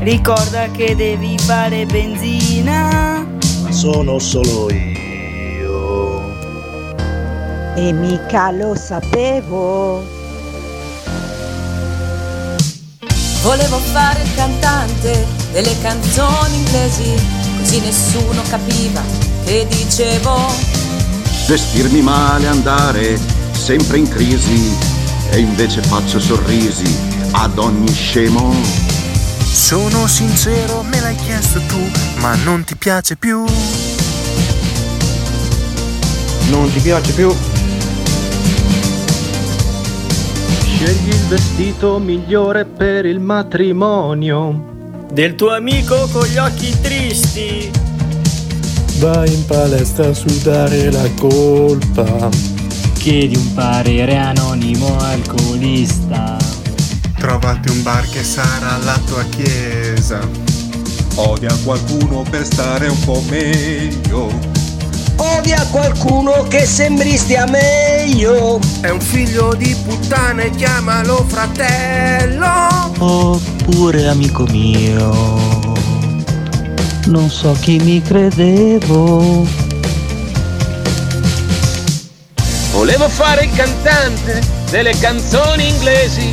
Ricorda che devi fare benzina. Ma sono solo io. E mica lo sapevo. Volevo fare il cantante delle canzoni inglesi, così nessuno capiva che dicevo. Vestirmi male, andare sempre in crisi e invece faccio sorrisi ad ogni scemo. Sono sincero, me l'hai chiesto tu, ma non ti piace più. Non ti piace più? Scegli il vestito migliore per il matrimonio. Del tuo amico con gli occhi tristi. Vai in palestra a sudare la colpa. Chiedi un parere anonimo alcolista. Trovati un bar che sarà la tua chiesa. Odia qualcuno per stare un po' meglio. Odia qualcuno che sembri stia meglio. È un figlio di puttana e chiamalo fratello. Oppure amico mio. Non so chi mi credevo. Volevo fare il cantante delle canzoni inglesi,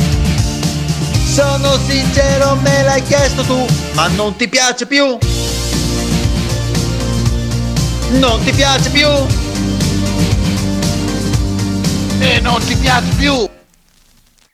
Sono sincero, me l'hai chiesto tu, ma non ti piace più? Non ti piace più? E non ti piace più?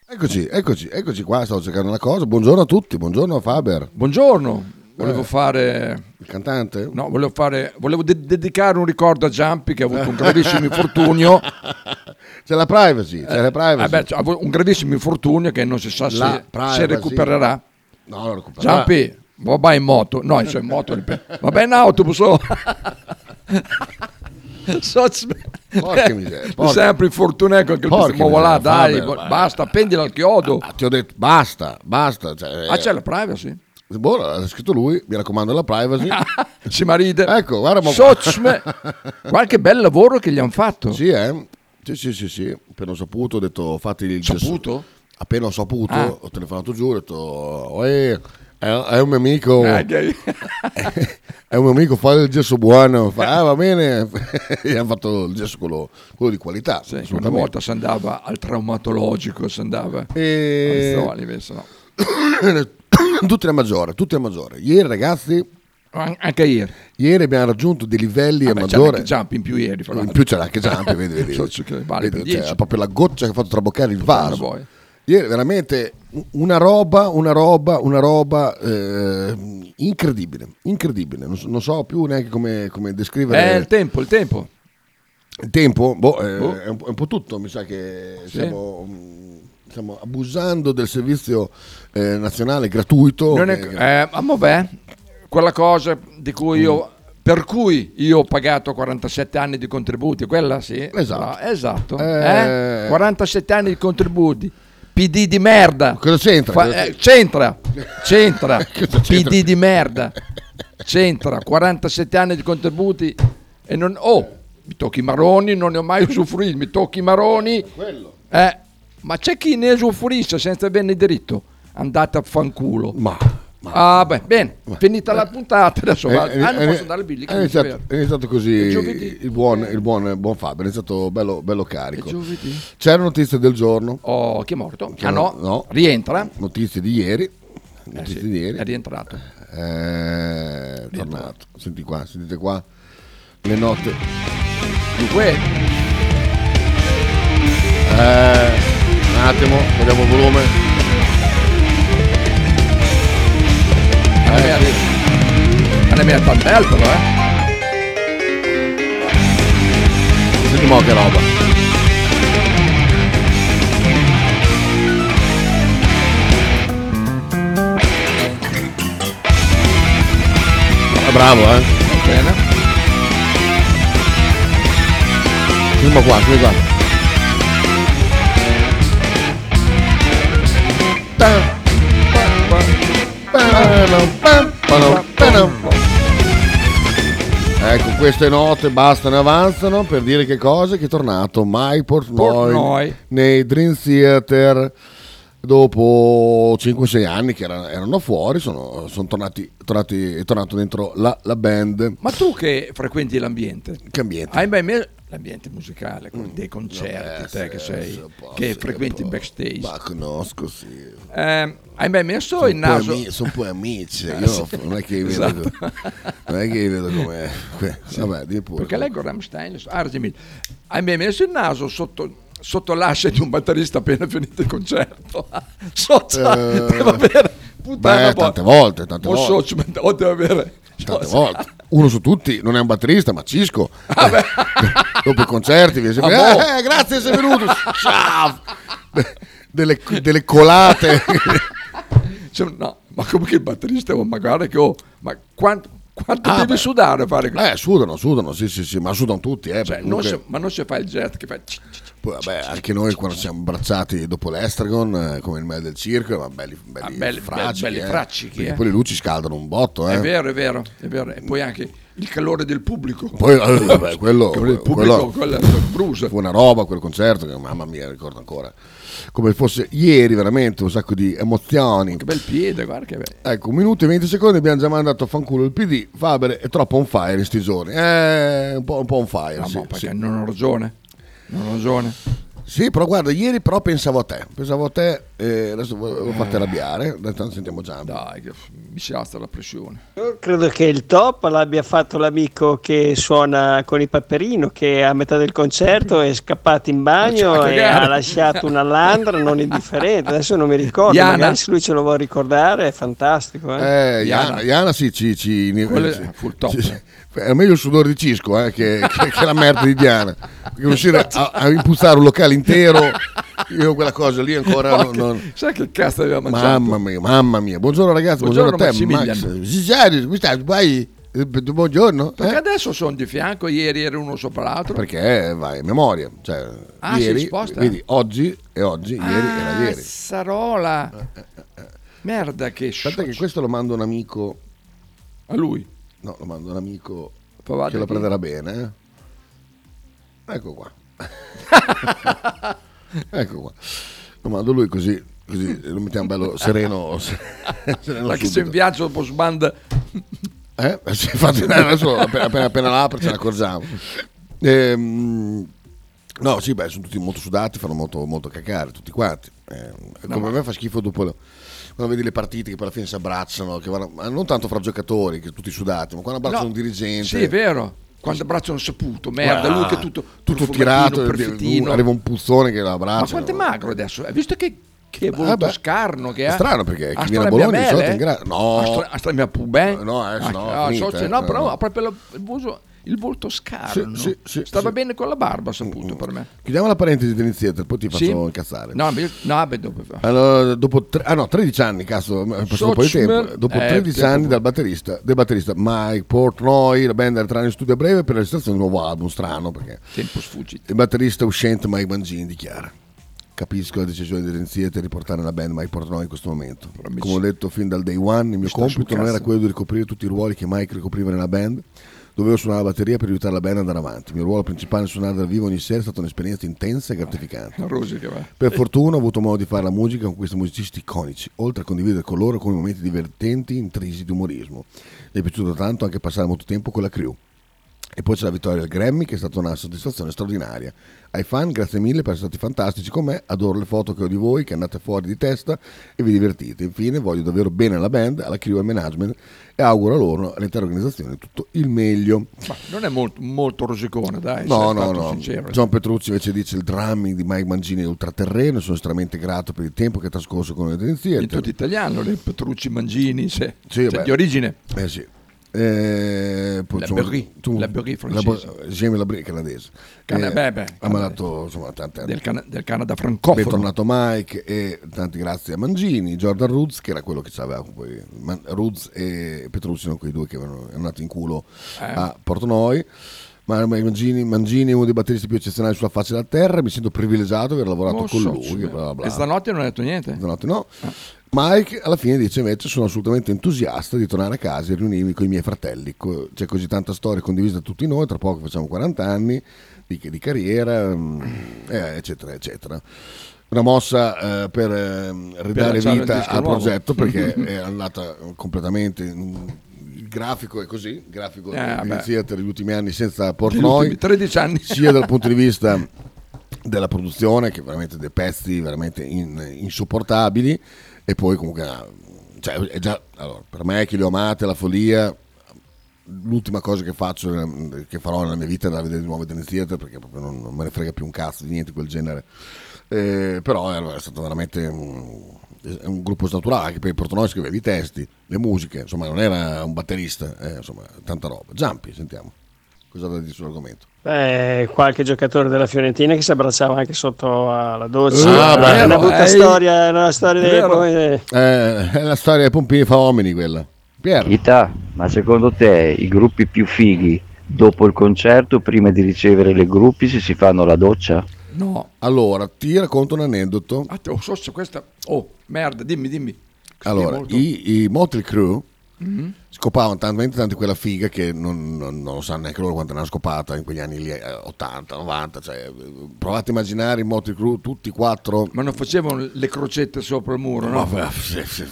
Eccoci, eccoci, eccoci qua, stavo cercando una cosa. Buongiorno a tutti, buongiorno Faber. Buongiorno. Volevo Eh, fare. Il cantante? No, volevo fare. Volevo de- dedicare un ricordo a Giampi che ha avuto un gravissimo infortunio. C'è la privacy, c'è la privacy. Eh, beh, avuto un gravissimo infortunio che non si sa se, se recupererà. No, lo recupererà. Giampi, va in moto. No, in moto. Va in autobus. oh. Porca miseria, porca. Sempre infortunato anche il Porca voilà, miseria, dai, ma- basta, appendila al chiodo. Ti ho detto basta, basta. Cioè, Ah, c'è la privacy? Boh, l'ha scritto lui, mi raccomando la privacy. si maride. Ecco, guarda, ma Socme. Guarda che bel lavoro che gli hanno fatto. Sì, eh? Sì, sì, sì, sì. Appena ho saputo, ho detto fatti il gesso. Saputo? Appena ho saputo, Ah. ho telefonato giù, ho detto, "Uè, è, è un mio amico, che- è un mio amico, fai il gesso buono. Fa, ah, va bene. Gli hanno fatto il gesso quello, quello di qualità. Sì, una volta si andava al traumatologico, si andava E- invece no. tutti a maggiore, tutti a maggiore. Ieri, ragazzi, An- Anche ieri. ieri abbiamo raggiunto dei livelli Vabbè, a c'era maggiore. anche Jump in più ieri. fra In più c'era anche Giampi, vedi, vedi. Che vale cioè, 10. proprio la goccia che ha fatto traboccare il vaso. Ieri veramente una roba, una roba, una roba eh, incredibile, incredibile. Non so, non so più neanche come, come descrivere Eh, il tempo, il tempo. il tempo. Boh, eh, Boh. È, un, è un po' tutto, mi sa che Sì. stiamo, mm, stiamo abusando del servizio eh, nazionale gratuito. Non è, eh, ma vabbè, quella cosa di cui io, per cui io ho pagato 47 anni di contributi, quella sì. Esatto. No, esatto. Eh. eh? 47 anni di contributi. PD di merda. Cosa c'entra? Fa- Cosa eh, c'entra. C'entra. C'entra? PD di merda. C'entra. 47 anni di contributi e non... Oh, mi tocchi i maroni, non ne ho mai usufruito, mi tocchi i maroni. Eh, ma c'è chi ne usufruisce senza averne diritto. Andate a fanculo. Ma... Ah, beh, bene, finita la puntata, adesso va. Eh, Ah, non eh, posso andare Billy, è, iniziato, è iniziato così Il il buon, il buon, buon Fabio, è iniziato bello, bello carico. C'è la notizia del giorno. Oh, chi è morto? Che ah no, rientra. Notizie di ieri. Eh Notizie sì, di ieri. È rientrato. Eh, è tornato. Senti qua, sentite qua. Le note. Dunque, Eh, un attimo, vediamo il volume. non è non è mica tan bello però, eh. Senti mo che roba. Ah, bravo, eh. Bene. Senti qua, senti qua. Ecco, queste note bastano e avanzano per dire che cosa? Che è tornato Mike Portnoy, nei Dream Theater dopo 5-6 anni che erano, erano fuori, sono, sono tornati, tornati, è tornato dentro la, la band. Ma tu che frequenti l'ambiente? Che ambiente? Hai mai l'ambiente musicale, con dei concerti, Vabbè, te che sì, sei, sì, un po', che sì, frequenti il backstage. Ma conosco, sì. Eh, hai mai messo Sono il naso? ami- sono poi amici, io sì. non è che vedo, Esatto. non è che vedo come... Vabbè, di pure. Perché leggo Rammstein, ah, Argemil. Hai mai messo il naso sotto, sotto l'ascia di un batterista appena finito il concerto? sotto, Eh, deve avere... puttana, beh, tante volte, tante o volte. socio, o deve avere... Tante volte. Uno su tutti non è un batterista, ma Cisco. Dopo i concerti viene sempre, Ah, boh. "Eh, grazie sei venuto. Ciao. Delle, delle colate. Cioè, no, ma come che il batterista, magari che... oh, ma quanto, quanto Ah, devi beh. sudare a fare Eh, sudano, sudano, sì, sì, sì, ma sudano tutti, eh. Cioè, perché non comunque- si- ma non si fa il jet che fa... Poi, vabbè, anche noi quando siamo abbracciati dopo l'Estragon, eh, come il mel del circo, ma belli, belli, Ah, belli- fraccichi, belli eh. fraccichi, Perché eh. poi le luci scaldano un botto, eh. È vero, è vero, è vero. E poi anche il calore del pubblico. Poi, eh, vabbè, quello, Il del quello pubblico, quello brucia. fu una roba quel concerto che mamma mia ricordo ancora come fosse ieri veramente un sacco di emozioni Che bel piede, guarda che bello. ecco un minuto e 20 secondi abbiamo già mandato a fanculo il PD Faber è troppo on fire in sti giorni eh, un po', un po' on fire No, sì, ma perché sì. non ho ragione. Non ho ragione. Sì, però guarda ieri però pensavo a te pensavo a te e adesso volevo farti arrabbiare adesso sentiamo già Dai, che f- mi si alza la pressione. Credo che il top l'abbia fatto l'amico che suona con il Paperino che a metà del concerto è scappato in bagno e ha lasciato una landra non indifferente. Adesso non mi ricordo, Diana. magari se lui ce lo vuol ricordare è fantastico. Eh? Eh, Iana, Iana sì, ci, ci, Quello ci- è full top. ci- ci- è meglio il sudore di Cisco eh, che, che- che la merda di Diana. Perché riuscire a, a impuzzare un locale intero, io quella cosa lì ancora non, non- Sai che cazzo aveva mangiato? Mamma mia, mamma mia. Buongiorno ragazzi, buongiorno, Buongiorno, a te, Max. Come stai? Vai? Eh, Buongiorno. Perché eh? adesso sono di fianco, ieri era uno sopra l'altro. Perché vai, memoria. Cioè, Ah, si ieri, sposta? vedi, oggi e oggi, ieri era Ah, ieri. Sarola. Merda che Aspetta che questo lo mando a un amico. A lui? No, lo mando a un amico Provate che lo prenderà bene. eh. Ecco qua. ecco qua. Lo mando a lui così, così lo mettiamo bello sereno. sereno Perché sei subito. in viaggio dopo sbanda. Eh? Sì, infatti adesso appena, appena, appena l'apre ce ne accorgiamo. Ehm, no, sì, beh, sono tutti molto sudati, fanno molto, molto cacare, tutti quanti. Eh, come a me fa schifo dopo lo- quando vedi le partite che poi alla fine si abbracciano, che vanno- ma non tanto fra giocatori, che tutti sudati, ma quando abbracciano No, un dirigente. Sì, è vero. Quando abbracciano saputo, merda, Ah, lui che è tutto, tutto profumatino, tirato, perfettino. arriva un puzzone che lo abbraccia. Ma quanto è magro adesso? Hai visto che, che Ah, volto beh. scarno che È ha? strano perché chi viene a Bologna di solito è in gra- no. Sta mia pubè. No, eh, no, Ah, finita, so- eh, no, però no. ha proprio il, volto, il volto scarno. Sì, sì, sì, Stava bene con la barba, saputo per me. Chiudiamo la parentesi dell'iniziativa, poi ti faccio incazzare. No, beh, no, beh, dopo. Allora, dopo tre- ah no, 13 anni, cazzo, è passato un po' di tempo. Dopo eh, 13 tempo- anni dal batterista, del batterista Mike Portnoy, la band entrerà in studio a breve per la registrazione di un nuovo album, strano perché Tempo sfuggito. il batterista uscente Mike Mangini dichiara Capisco la decisione di Renziete di riportare la band Mike Portnoy in questo momento. Come ho detto fin dal day one, il mio compito non era quello di ricoprire tutti i ruoli che Mike ricopriva nella band. Dovevo suonare la batteria per aiutare la band ad andare avanti. Il mio ruolo principale nel suonare dal vivo ogni sera è stata un'esperienza intensa e gratificante. Per fortuna ho avuto modo di fare la musica con questi musicisti iconici, oltre a condividere con loro alcuni momenti divertenti intrisi di umorismo. Mi è piaciuto tanto anche passare molto tempo con la crew. E poi c'è la vittoria del Grammy che è stata una soddisfazione straordinaria. Ai fan, grazie mille per essere stati fantastici con me, adoro le foto che ho di voi, che andate fuori di testa e vi divertite. Infine voglio davvero bene alla band, alla crew e al management e auguro a loro, all'intera organizzazione, tutto il meglio. Ma non è molto, molto rosicone, dai. No, no, no. Sincero. John Petrucci invece dice il drumming di Mike Mangini è ultraterreno. Sono estremamente grato per il tempo che è trascorso con le Theater. In tutto italiano, le Petrucci Mangini, se, Sì, beh. di origine. Eh sì. Eh, poi La insomma, Berry, tu- la Berry la francese. Jamie Labrie canadese. Cana- Eh, beh, beh, ha mandato insomma tante Del, Cana- del Canada francofono. Bentornato Mike e tanti grazie a Mangini, Jordan Roots che era quello che aveva poi Man- Roots e Petrucci sono quei due che erano andati in culo Eh. a Portnoy. Ma Mangini, Mangini è uno dei batteristi più eccezionali sulla faccia della terra. Mi sento privilegiato di aver lavorato Oh, con lui. bla bla bla. E stanotte non ha detto niente? Stanotte no. Mike alla fine dice invece sono assolutamente entusiasta di tornare a casa e riunirmi con i miei fratelli. C'è così tanta storia condivisa da tutti noi, tra poco facciamo 40 anni di, di carriera, mm, eh, eccetera, eccetera. Una mossa eh, per ehm, ridare il vita al nuovo. progetto perché è andata completamente... in- il grafico è così, il grafico Eh, di. Theater degli ultimi anni senza Portnoy, ultimi 13 anni. sia dal punto di vista della produzione, che veramente dei pezzi veramente in- insopportabili, e poi comunque, cioè, già, allora, per me che li ho amate, la follia, l'ultima cosa che faccio, eh, che farò nella mia vita è andare a vedere di nuovo Dance Theater, perché proprio non, non me ne frega più un cazzo di niente di quel genere. Eh, però è, è stato veramente un, un gruppo snaturale, anche per Portonoi scriveva i testi, le musiche, insomma non era un batterista, eh, insomma tanta roba. Giampi, sentiamo, cosa da dire sull'argomento. Beh, qualche giocatore della Fiorentina che si abbracciava anche sotto alla doccia. Ah, beh, è una no, brutta storia, è una storia dei eh, Eh, è la storia dei pompini fa uomini quella. Piero. Ita, ma secondo te i gruppi più fighi dopo il concerto, prima di ricevere le gruppi, se si fanno la doccia? No. Allora, ti racconto un aneddoto. Ah, te- oh, so questa... Oh, merda, dimmi, dimmi. Allora, molto. i, i Motley Crew Mhm. Scopavano talmente tanto quella figa che non, non- non lo sanno neanche loro quanto ne hanno scopata in quegli anni lì, eh, 80, 90. Cioè, eh, provate a immaginare i Motley Crew tutti quattro. Ma non facevano le crocette sopra il muro, no? Ma, sì, sì,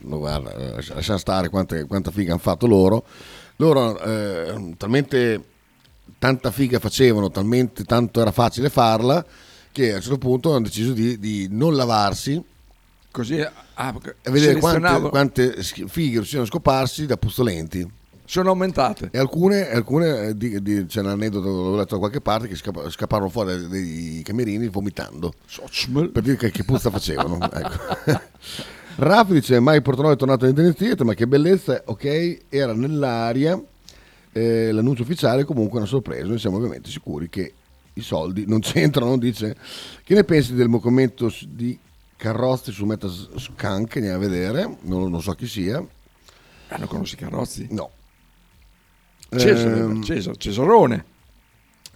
no, guarda, eh, lascia- lasciamo stare quante- quanta figa hanno fatto loro. Loro eh, talmente tanta figa facevano, talmente tanto era facile farla, che a un certo punto hanno deciso di, di non lavarsi Così ah, e vedere quante, quante fighe a scoparsi da puzzolenti. Sono aumentate. E alcune, alcune eh, di- di- c'è un aneddoto, l'ho letto da qualche parte, che scappa- scapparono fuori dai, camerini vomitando. Per dire che, che puzza facevano. ecco. Raffi dice, mai Portonoi è tornato in Dance Theater, ma che bellezza, ok, era nell'aria, eh, l'annuncio ufficiale comunque una sorpresa, noi siamo ovviamente sicuri che i soldi non c'entrano, dice. Che ne pensi del commento di Carrozzi su Meta Skunk, andiamo a vedere, non, non so chi sia. Ah, non conosci Carrozzi? No. Cesare, Ehm, Cesare, Cesarone.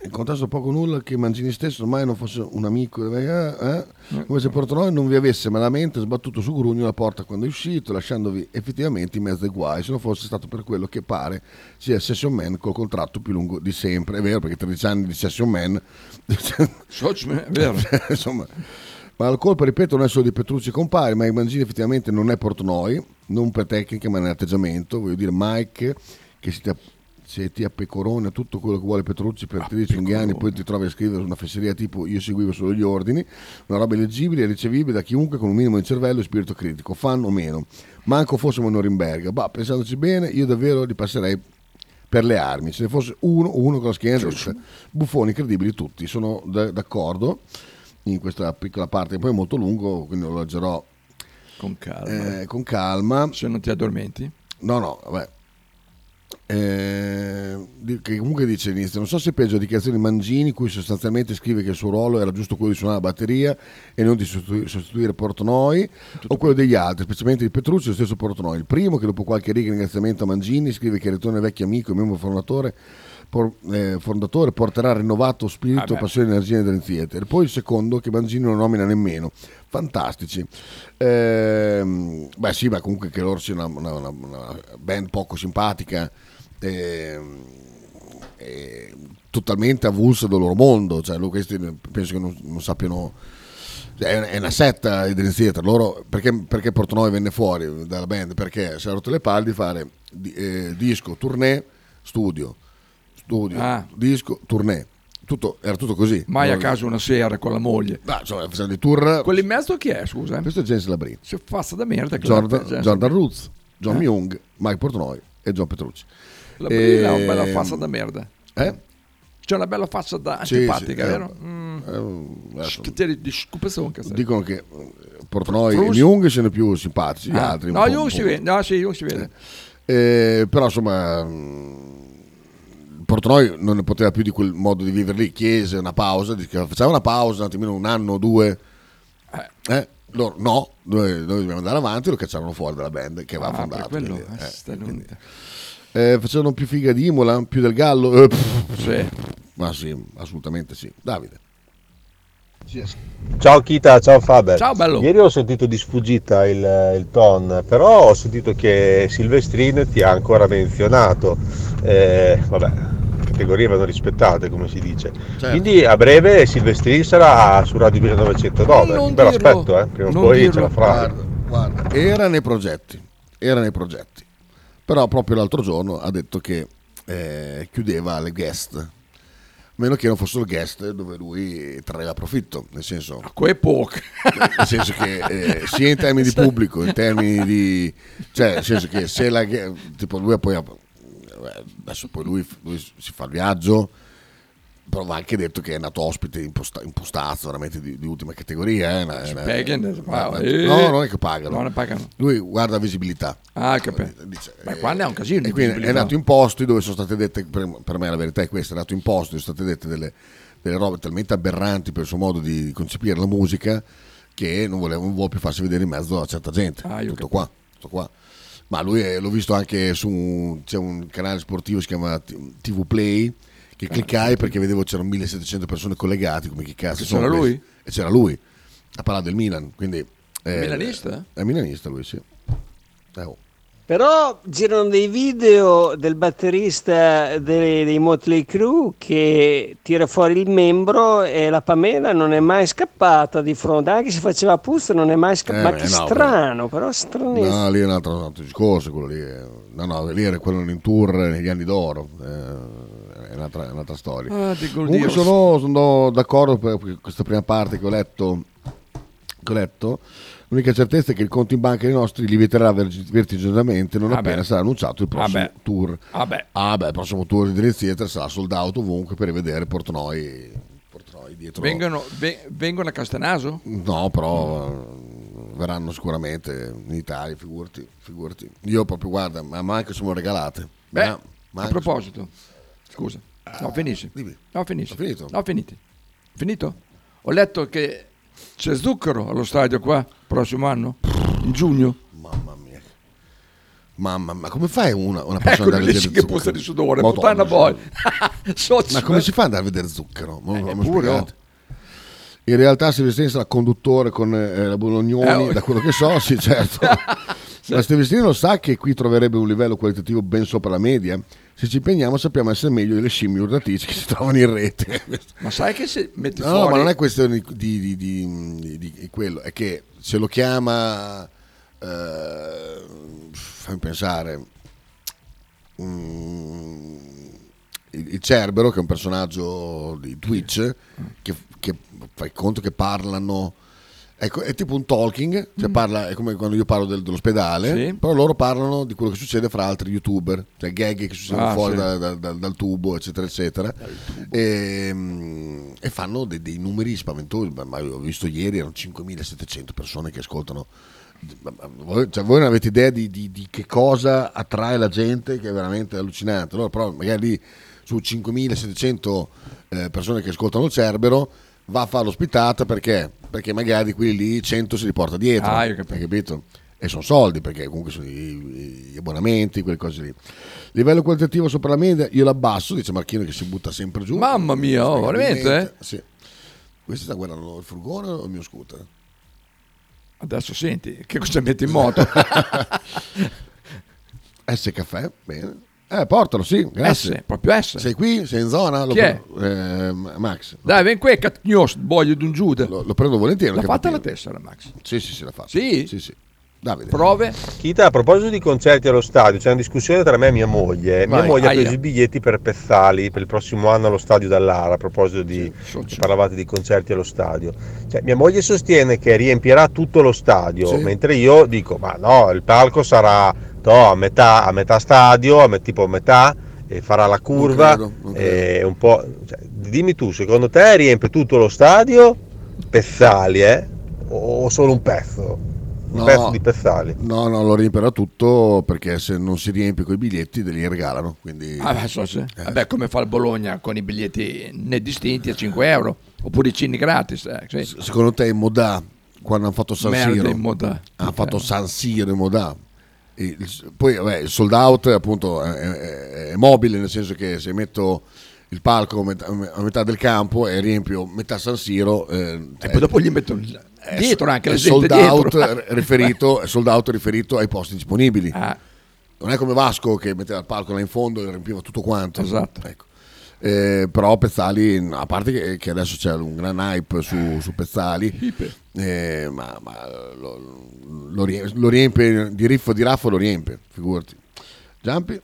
In contesto poco nulla che Mangini stesso ormai non fosse un amico, eh, eh, come se Portnoy non vi avesse malamente sbattuto su Grugno la porta quando è uscito, lasciandovi effettivamente in mezzo ai guai, se non fosse stato per quello che pare sia Session Man col contratto più lungo di sempre. È vero, perché 13 anni di Session Man... Sochman, è vero. Insomma... Ma la colpa, ripeto, non è solo di Petrucci e compari, ma Mangini effettivamente non è Portnoy, non per tecnica ma nell'atteggiamento. Voglio dire, Mike, che si ti, se ti appecorona tutto quello che vuole Petrucci per 13 lunghi anni, poi ti trovi a scrivere una fesseria tipo io seguivo solo gli ordini, una roba leggibile e ricevibile da chiunque con un minimo di cervello e spirito critico, fan o meno. Manco fossimo Norimberga, bah, pensandoci bene, io davvero li passerei per le armi. Se ne fosse uno, uno con la schiena. Buffoni incredibili tutti, sono d- d'accordo in questa piccola parte, che poi è molto lungo, quindi lo leggerò Con calma. eh, con calma. Se non ti addormenti. No, no, vabbè. Eh, che comunque dice all'inizio, non so se peggio la dichiarazione di Mangini, in cui sostanzialmente scrive che il suo ruolo era giusto quello di suonare la batteria e non di sostitu- sostituire Portnoy, o quello degli altri, specialmente di Petrucci e lo stesso Portnoy. Il primo, che dopo qualche riga di ringraziamento a Mangini, scrive che il ritorno del vecchio amico e membro fondatore, por- eh, fondatore porterà rinnovato spirito, Ah, passione e energia nel theater. Poi il secondo, che Mangini non nomina nemmeno. Fantastici. Ehm, beh sì, ma comunque che loro sia una, una- una- una band poco simpatica ehm, e totalmente avulsa del loro mondo, cioè loro questi penso che non, non sappiano cioè, è una setta i Dream Theater loro perché, perché Portnoy venne fuori dalla band perché si è rotto le palle di fare eh, disco, tournée, studio studio, Ah. disco, tournée tutto, era tutto così Mai a Non- casa una sera con la moglie. No, insomma, facevano dei tour Quello in mezzo chi è, scusa? questo è James Labrie Si faccia da merda. Jordan, la- Jordan Roots, John Eh? Myung, Mike Portnoy e John Petrucci. La brilla ha una Ehm, bella faccia da merda. Eh? C'è una bella faccia da Sì, antipatica, sì, vero? Mm. di scupezzone che sei. Dicono che eh, Portnoy Frus- e Myung sono più simpatici, gli Ah, altri. un no, un si vede. No, sì, Jung si vede. Eh, però insomma mh, Portnoy non ne poteva più di quel modo di vivere lì, chiese una pausa, facciamo una pausa, un attimino un anno o due. Eh, loro no, noi, noi dobbiamo andare avanti, lo cacciarono fuori dalla band che aveva Ah, fondato. quello, quindi, eh, eh, quindi-. Eh, facevano più figa di Imola, più del Gallo? Eh, pff, Sì. Ma sì, assolutamente sì. Davide. Ciao Kita, ciao Faber. Ciao, bello. Ieri ho sentito di sfuggita il, il ton, però ho sentito che Silvestrin ti ha ancora menzionato. Eh, vabbè, categorie vanno rispettate, come si dice. Certo. Quindi a breve Silvestrin sarà su Radio 1909. Non Però dirlo. aspetto, eh, prima o poi dirlo. ce la farà. Guarda, guarda, era nei progetti, era nei progetti. Però proprio l'altro giorno ha detto che eh, chiudeva le guest. A meno che non fossero guest dove lui traeva profitto, nel senso, Quei poco. nel senso che eh, sia in termini di pubblico, in termini di... cioè nel senso che se la... tipo lui poi... eh, Adesso poi lui, lui si fa il viaggio, però va anche detto che è nato ospite in, posta, in postazzo veramente di, di ultima categoria. Eh, una- una- pagano, eh. no, non è che pagano. Ne pagano. Lui guarda visibilità. Ah, capito. Ma qua ne è un casino. E di quindi è nato in posti dove sono state dette, per, per me la verità è questa, è nato in posti dove sono state dette delle, delle robe talmente aberranti per il suo modo di concepire la musica che non, voleva, non vuole più farsi vedere in mezzo a certa gente. Ah, tutto, qua, tutto qua. Ma lui è- l'ho visto anche su un, c'è un canale sportivo, si chiama TV Play, che Ah, cliccai perché vedevo c'erano 1700 persone collegate, come che cazzo Che sono c'era questi? lui? E c'era lui, a parlare del Milan, quindi... eh, milanista? È milanista lui, sì. Eh, oh. Però girano dei video del batterista dei, dei Motley Crue che tira fuori il membro e la Pamela non è mai scappata di fronte, anche se faceva puzza non è mai scappata. Eh, Ma beh, che no, strano, però stranissimo. No, lì è un altro, un altro discorso, quello lì. è- No, no, lì era quello in tour negli anni d'oro. eh, È un'altra, è un'altra storia. Ah, Comunque sono, sono d'accordo per questa prima parte che ho letto. Che ho letto. L'unica certezza è che il conto in banca dei nostri lieviterà vergi- vertiginosamente non Ah, appena beh. sarà annunciato il prossimo Ah, tour. Ah, beh. Ah, beh, il prossimo tour di Dream Theater sarà sold out ovunque per rivedere Portnoy, Portnoy dietro. Vengono, ve- vengono a Castanaso? No, però eh, verranno sicuramente in Italia, figurati, figurati. Io proprio, guarda, ma manco sono regalate. Beh, Ma- a manco- proposito, scusa, no, finisci. dimmi. No, finisci. Ho finito? No, finiti. Finito? Ho letto che c'è zucchero allo stadio qua, prossimo anno, in giugno. Mamma mia. Mamma, ma come fai una, una persona Ecco lì vedere sì che puzza di sudore, Madonna, puttana sì. boy. Ma come si fa ad andare a vedere zucchero? Ma- ma pure, spiegate. In realtà Silvestrini sarà conduttore con eh, la Bolognoni, Eh, oh. da quello che so, sì certo. Ma Silvestrini lo sa che qui troverebbe un livello qualitativo ben sopra la media? Se ci impegniamo sappiamo essere meglio delle scimmie urlatici che si trovano in rete. Ma sai che se metti No, fuori... no, ma non è questione di, di- di- di- di- di quello, è che se lo chiama, eh, fammi pensare, mm, il, il Cerbero, che è un personaggio di Twitch, che, che fai conto che parlano... Ecco, è tipo un talking, cioè parla, è come quando io parlo del- dell'ospedale, Sì. però loro parlano di quello che succede fra altri youtuber, cioè gag che succedono Ah, fuori sì. da- da- da- dal tubo, eccetera, eccetera. E, mm, e fanno dei, dei numeri spaventosi. Ma, ho visto ieri erano 5.700 persone che ascoltano. Voi, cioè, voi non avete idea di, di- di che cosa attrae la gente, che è veramente allucinante. Allora, però, magari lì su 5.700 eh, persone che ascoltano il Cerbero va a fare l'ospitata perché? Perché magari quelli lì 100 si riporta dietro. Ah, io capisco. Hai capito? E sono soldi perché comunque sono gli abbonamenti, quelle cose lì. Livello qualitativo sopra la media, io l'abbasso, dice Marchino che si butta sempre giù. Mamma mia, oh, veramente? Sì. Questo sta guardando il furgone o il mio scooter? Adesso senti, che cosa metti in moto? S caffè, bene. Eh, portalo, sì, grazie. S, proprio S. Sei qui? Sei in zona? Lo Chi è? Eh, Max. Dai, ven qui, catgnos, boglio d'un giuda. Lo, lo prendo volentieri. L'ha fatta la tessera, Max? Sì, sì, sì, l'ha fatta. Sì? Sì, sì. Davide. Prove? Chita, a proposito di concerti allo stadio, c'è una discussione tra me e mia moglie. Mia Vai. moglie ha Aia. preso i biglietti per Pezzali per il prossimo anno allo stadio dall'Ara. A proposito di che parlavate di concerti allo stadio, Cioè, mia moglie sostiene che riempirà tutto lo stadio, Sì. mentre io dico: Ma no, il palco sarà to, a, metà, a metà stadio, a me- tipo a metà, e farà la curva. credo, non e un po', cioè, dimmi tu, secondo te riempie tutto lo stadio? Pezzali, eh? O solo un pezzo? Un No. pezzo di Pezzali? No, no, lo riempirà tutto perché se non si riempie con i biglietti li regalano. Quindi... Ah, beh, so, sì. Vabbè, come fa il Bologna con i biglietti né distinti a 5 euro, oppure i cini gratis. eh, sì. Secondo te in Modà, quando hanno fatto San Siro, in Modà. hanno fatto San Siro in Modà. Il- poi vabbè, il sold out appunto è, è- è mobile, nel senso che se metto il palco a metà, a metà del campo e riempio metà San Siro... eh, E poi dopo gli mettono dietro anche la gente sold dietro. out riferito, sold out riferito ai posti disponibili. Ah. Non è come Vasco che metteva il palco là in fondo e riempiva tutto quanto. Esatto. Ecco. Eh, però Pezzali, a parte che, che adesso c'è un gran hype su, su Pezzali, eh, ma, ma lo, lo riempie, lo riempie di riffo di raffo, lo riempie, figurati. Giampi?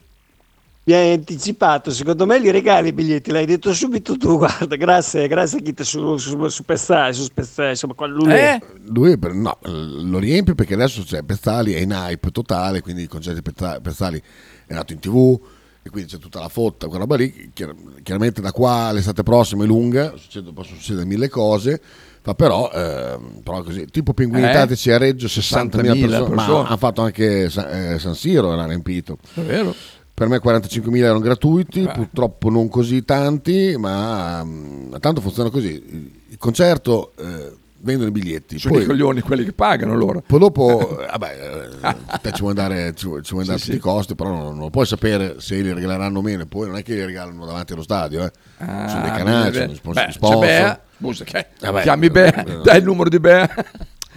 Mi hai anticipato, secondo me li regali i biglietti, l'hai detto subito tu, guarda, grazie, grazie Chita su, su, su Pezzali, su Spezzali, insomma, qua lui Eh? Lui per- no, lo riempie perché adesso c'è Pezzali è in hype totale, quindi il concerto di Pezzali è nato in tv e quindi c'è tutta la fotta, quella roba lì. Chiar- chiaramente da qua all'estate prossima è lunga, succede- possono succedere mille cose, ma però, ehm, però così, tipo Pinguini Eh? Tattici a Reggio 60.000 60.000 persone, ma persone. hanno fatto anche Sa- eh, San Siro, era riempito. È vero? Per me 45.000 erano gratuiti, purtroppo non così tanti, ma mm, tanto funziona così. Il, il concerto eh, vendono i biglietti. Sono i coglioni quelli che pagano loro. Poi dopo, eh, vabbè, eh, te ci vuoi andare, ci ci vuoi andare Sì, a tutti i costi, però non, non lo puoi sapere se li regaleranno o meno. Poi non è che li regalano davanti allo stadio, eh. Ah, sono dei canali, beh, sono sponsor. beh, c'è sponsor. Bea, che- Vabbè, chiami Bea, eh, dai il numero di Bea.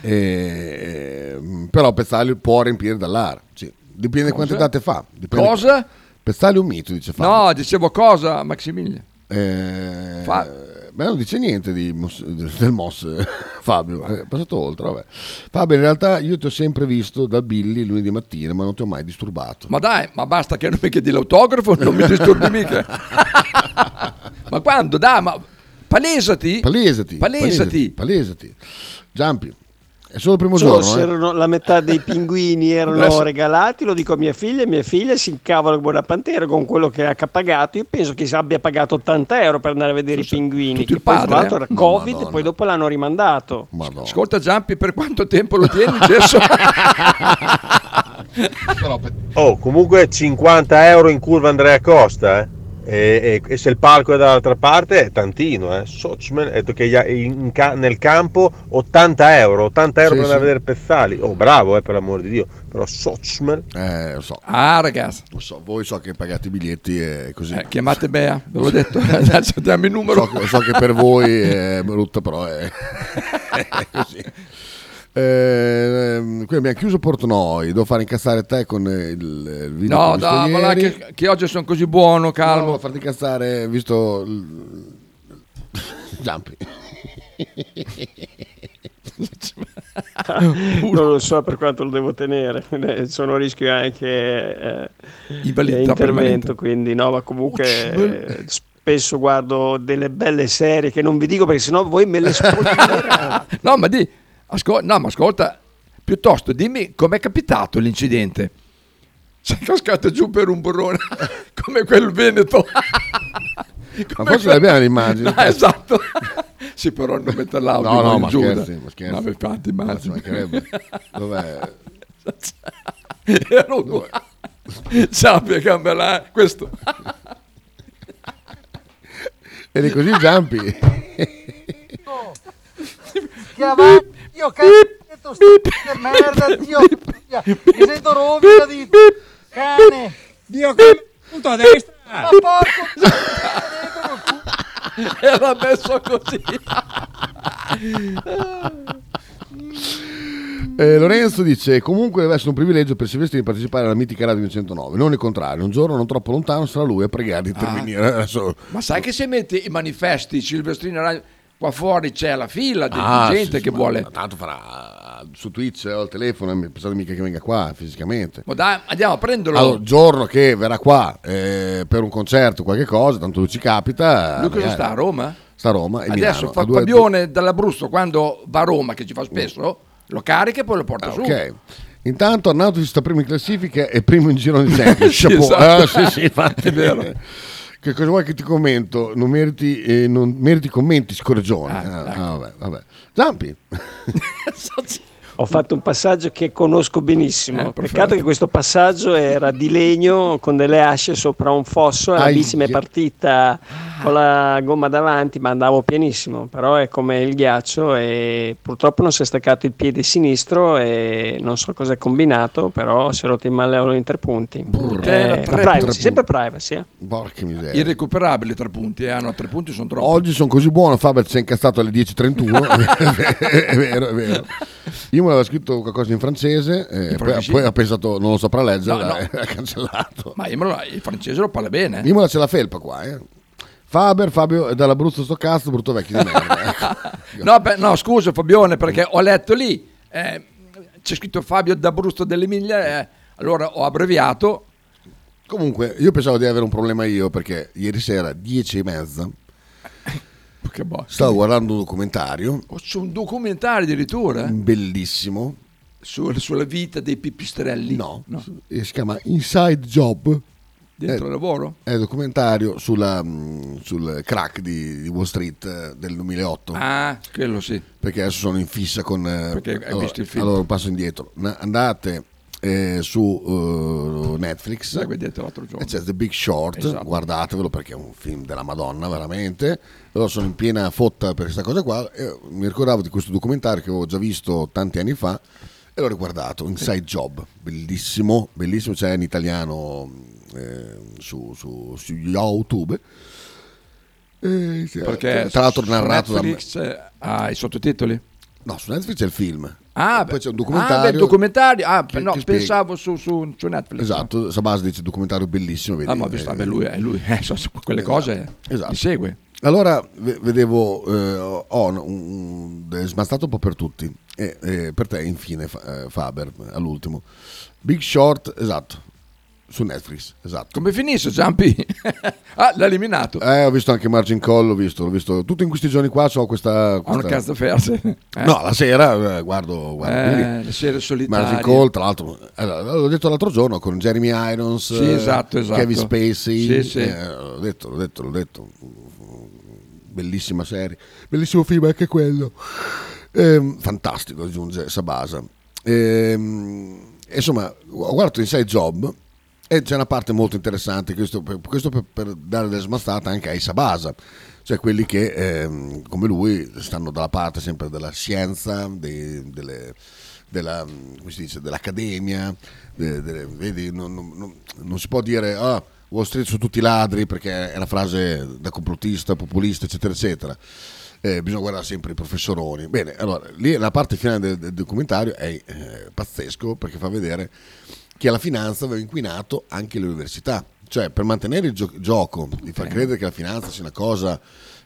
eh, però Pezzali può riempire dall'ara. Sì. Dipende quante Cosa? date fa. Dipende- Cosa? Pezzali è un mito, dice Fabio. No, dicevo cosa, Maximiliano? Eh, Fa- beh, non dice niente di Mos- del Moss Fabio, è passato oltre. Vabbè. Fabio, in realtà io ti ho sempre visto da Billy lunedì mattina, ma non ti ho mai disturbato. Ma dai, ma basta che non mi chiedi l'autografo, non mi disturbi mica. ma quando? Dai, ma palesati. Palesati, Palesati. palesati. Giampi, è solo il primo Solo giorno. se eh? erano- la metà dei pinguini erano Adesso- regalati, lo dico a mia figlia, mia figlia si incavola come una pantera con quello che ha pagato. Io penso che si abbia pagato 80 euro per andare a vedere i pinguini. tutto Che il poi, tra l'altro, eh? era No, Covid, Madonna. poi dopo l'hanno rimandato. Ascolta Giampi, per quanto tempo lo tieni? Oh, comunque 50 euro in curva Andrea Costa, eh? E, e- e se il palco è dall'altra parte è tantino, eh. Sochman, ha detto che in ca- nel campo 80 euro, 80 euro Sì, per andare sì. a vedere Pezzali. Oh, bravo, eh, per l'amor di Dio. Però Sochman... Eh, lo so. Ah, ragazzi. Lo so, voi so che pagate i biglietti e così. Eh, chiamate Bea, ve l'ho detto, adesso diamo il numero. So che, so che per voi è brutto, però è, è così. Eh, qui abbiamo chiuso Portnoy, devo fare incazzare te con il, il video No, ma là ieri. che, che oggi sono così buono, calmo. No, farti incazzare, visto. Giampi. non lo so per quanto lo devo tenere, Eh, sono a rischio anche eh, intervento, permanente. quindi no, ma comunque eh, spesso guardo delle belle serie che non vi dico perché sennò voi me le spoilerate. no, ma di, ascol- no, ma ascolta, piuttosto dimmi com'è capitato l'incidente. Sei cascato giù per un burrone come quel Veneto. Ma forse l'abbiamo l'immagine. No, esatto. sì, però non mette l'audio. No, no, in ma giù, scherzi, ma scherzi. No, ma infatti, immagino. Dov'è? Ero qua. Sappia che me l'ha- questo. Eri così Giampi? Che avanti, io cazzo, sto di merda, Dio, mi sento rovina di cane. Dio, punto a destra. Ma porco, Era messo così. Eh, Lorenzo dice: Comunque deve essere un privilegio per Silvestri di partecipare alla mitica Radio 109. Non il contrario, un giorno non troppo lontano sarà lui a pregare di intervenire. Adesso- Ma sai che se metti i manifesti Silvestrino Radio, qua fuori c'è la fila di Ah, gente sì, che sì, vuole. tanto farà su Twitch o al telefono, eh, pensate mica che venga qua fisicamente. Ma dai, andiamo a prenderlo. Allora, il giorno che verrà qua eh, per un concerto, qualche cosa, tanto lui ci capita. Lui cosa magari- sta a Roma? Sta a Roma. e Adesso fa due- Fabione dall'Abruzzo quando va a Roma, che ci fa spesso, lo carica e poi lo porta Ah, su. ok. Intanto Arnauto sta primo in classifica e primo in giro di Champions. Sì, esatto. Ah, sì, sì, infatti. È vero. Che cosa vuoi che ti commento? Non meriti, eh, non meriti commenti, scorreggione. Ah, Ah, ecco. ah, vabbè, vabbè. Zampi. Ho fatto un passaggio che conosco benissimo. Eh, Peccato che questo passaggio era di legno con delle asce sopra un fosso e la bici mi è partita con la gomma davanti, ma andavo pienissimo. Però è come il ghiaccio e purtroppo non si è staccato il piede sinistro e non so cosa è combinato, però si è rotto in male agli interpunti. Era Eh, tre privacy, punti. sempre privacy. eh. Porca miseria. Irrecuperabili tre punti, eh, hanno tre punti, sono troppi. Oggi sono così buono, Faber si è incazzato alle 10.31. è vero, è vero. Io me l'aveva scritto qualcosa in francese, eh, poi, poi ha pensato non lo saprà leggere, No, no. e ha cancellato. Ma lo- il francese lo parla bene. Imola c'è la felpa qua, eh. Faber, Fabio è dall'Abruzzo sto cazzo, brutto vecchio di merda. ecco. No, beh, no, scusa Fabione, perché ho letto lì, eh, c'è scritto Fabio d'Abruzzo dell'Emilia, eh, allora ho abbreviato. Comunque, io pensavo di avere un problema io perché ieri sera, 10 e mezza, Che boh. stavo guardando un documentario Oh, C'è un documentario addirittura bellissimo. sul- sulla vita dei pipistrelli. No, e si chiama Inside Job. Dentro il lavoro? È un documentario sulla, mh, sul crack di, di Wall Street eh, del 2008. Ah, quello sì. Perché adesso sono in fissa con... eh, Perché hai allora, visto il film. Allora passo indietro. Andate eh, su eh, Netflix. L'hai vedete l'altro giorno. E c'è The Big Short, Esatto. guardatevelo perché è un film della Madonna, veramente. Loro sono in piena fotta per questa cosa qua. E mi ricordavo di questo documentario che avevo già visto tanti anni fa e l'ho riguardato, Inside Job, bellissimo, bellissimo, c'è in italiano eh, su, su, su YouTube. Eh, Perché tra l'altro narrato da Netflix eh, ha i sottotitoli? No, su Netflix c'è il film. Ah, poi c'è un Ah, documentario. beh, documentario. Ah, che- no, che pensavo su, su, su Netflix. Esatto, Sabas dice documentario bellissimo. Vedi, Ah, ma eh, lui, è lui, eh, so- quelle Esatto, cose esatto. li segue. Allora ve- vedevo, eh, ho un, un, è smastato un po' per tutti, e per te infine eh, Faber all'ultimo. Big Short, esatto, su Netflix, esatto. Come finisce Giampi? ah, l'ha eliminato. Eh, ho visto anche Margin Call, l'ho visto, l'ho visto tutto in questi giorni qua, so questa... Una questa- cazzo ferse. Eh. No, la sera eh, guardo, guardo Eh, le sere solitarie. Margin Call, tra l'altro, l'ho detto l'altro giorno con Jeremy Irons, Sì, eh, esatto, esatto. Kevin Spacey, Sì, sì. eh, l'ho detto, l'ho detto, l'ho detto, bellissima serie, bellissimo film anche quello, Ehm, fantastico, aggiunge Sabasa. Ehm, insomma, ho guardato Inside Job E c'è una parte molto interessante, questo, per, questo per, per dare delle smastate anche ai Sabasa, cioè quelli che ehm, come lui stanno dalla parte sempre della scienza, dei- delle- della, dice, dell'accademia, de- delle- vedi, non, non- non- non si può dire ah, Wall Street sono tutti ladri perché è una frase da complottista, populista, eccetera, eccetera. Eh, bisogna guardare sempre i professoroni. Bene, allora, lì la parte finale del, del documentario è eh, pazzesco perché fa vedere che la finanza aveva inquinato anche le università. Cioè, per mantenere il gio- gioco, di far credere che la finanza sia una cosa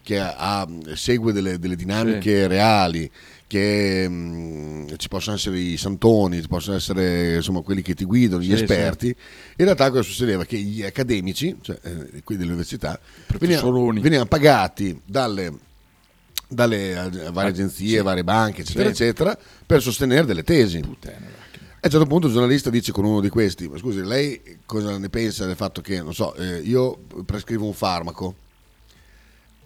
che ha- segue delle, delle dinamiche reali, che mh, ci possono essere i santoni, ci possono essere insomma, quelli che ti guidano, gli Sì, esperti. In realtà cosa succedeva? Che gli accademici, cioè eh, quelli dell'università, venivano, venivano pagati dalle, dalle varie agenzie, varie banche, eccetera, Sì. eccetera, per sostenere delle tesi. E a un certo punto il giornalista dice con uno di questi, ma scusi, lei cosa ne pensa del fatto che, non so, eh, io prescrivo un farmaco,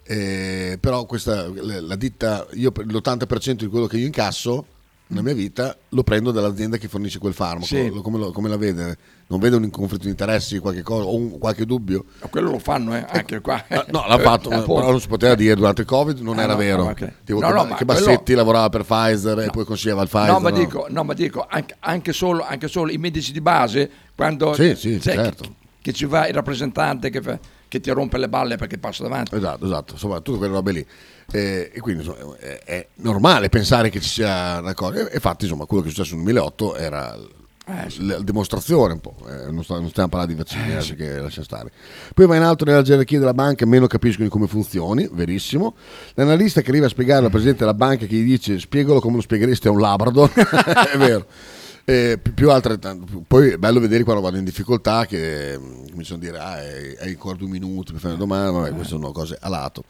eh, però questa, la ditta, io per l'80% di quello che io incasso nella mia vita lo prendo dall'azienda che fornisce quel farmaco. Sì. Come, lo, come la vede? Non vede un conflitto di interessi, qualche cosa, o un- qualche dubbio? Ma quello lo fanno eh, anche qua. No, l'ha fatto, Eh, però non si poteva dire durante il Covid, non Ah, era no, vero. no, ok. Tipo No, che, che quello- Bassetti lavorava per Pfizer e poi consigliava il Pfizer. No, ma dico, no, ma dico anche, anche solo, anche solo i medici di base, quando Sì, sì, certo. che, che ci va il rappresentante che, fa- che ti rompe le balle perché passa davanti. Esatto, esatto, insomma, tutte quelle robe lì. Eh, e quindi insomma, è, è normale pensare che ci sia una cosa. E infatti, insomma, quello che è successo nel 2008 era l- la dimostrazione un po'. eh, non, sto- non stiamo parlando di vaccini, adesso che lascia stare. Poi va in alto nella gerarchia della banca, meno capiscono come funzioni, verissimo. L'analista che arriva a spiegare al presidente della banca che gli dice spiegalo come lo spiegheresti a un Labrador, è vero. Pi- più altrettanto, poi è bello vedere quando vado in difficoltà che cominciano a dire ah, hai, ancora due minuti per fare una domanda, vabbè, queste sono cose a lato.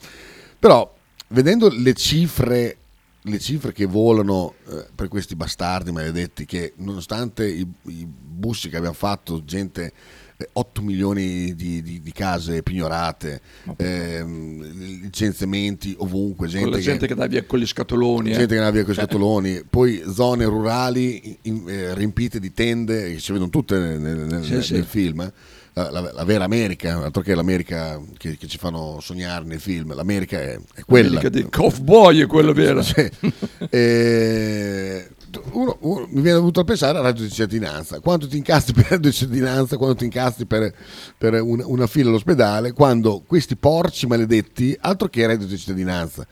Però vedendo le cifre, le cifre che volano eh, per questi bastardi maledetti, che nonostante i, i bussi che abbiamo fatto, gente, 8 milioni di, di- di case pignorate, ehm, licenziamenti ovunque, gente, con la gente che, dà via con gli scatoloni. eh. gente che andava via con i scatoloni, poi zone rurali in- eh, riempite di tende, che si vedono tutte nel, nel- Sì, nel sì. film. eh. La, la- la vera America, altro che l'America che, che ci fanno sognare nei film, l'America è, è quella. L'America dei cowboy è quello vero. Sì. Eh, uno- uno- mi viene dovuto pensare al reddito di cittadinanza. Quanto ti incasti per il reddito di cittadinanza, quanto ti incasti per, per una, una fila all'ospedale, quando questi porci maledetti, altro che reddito di cittadinanza.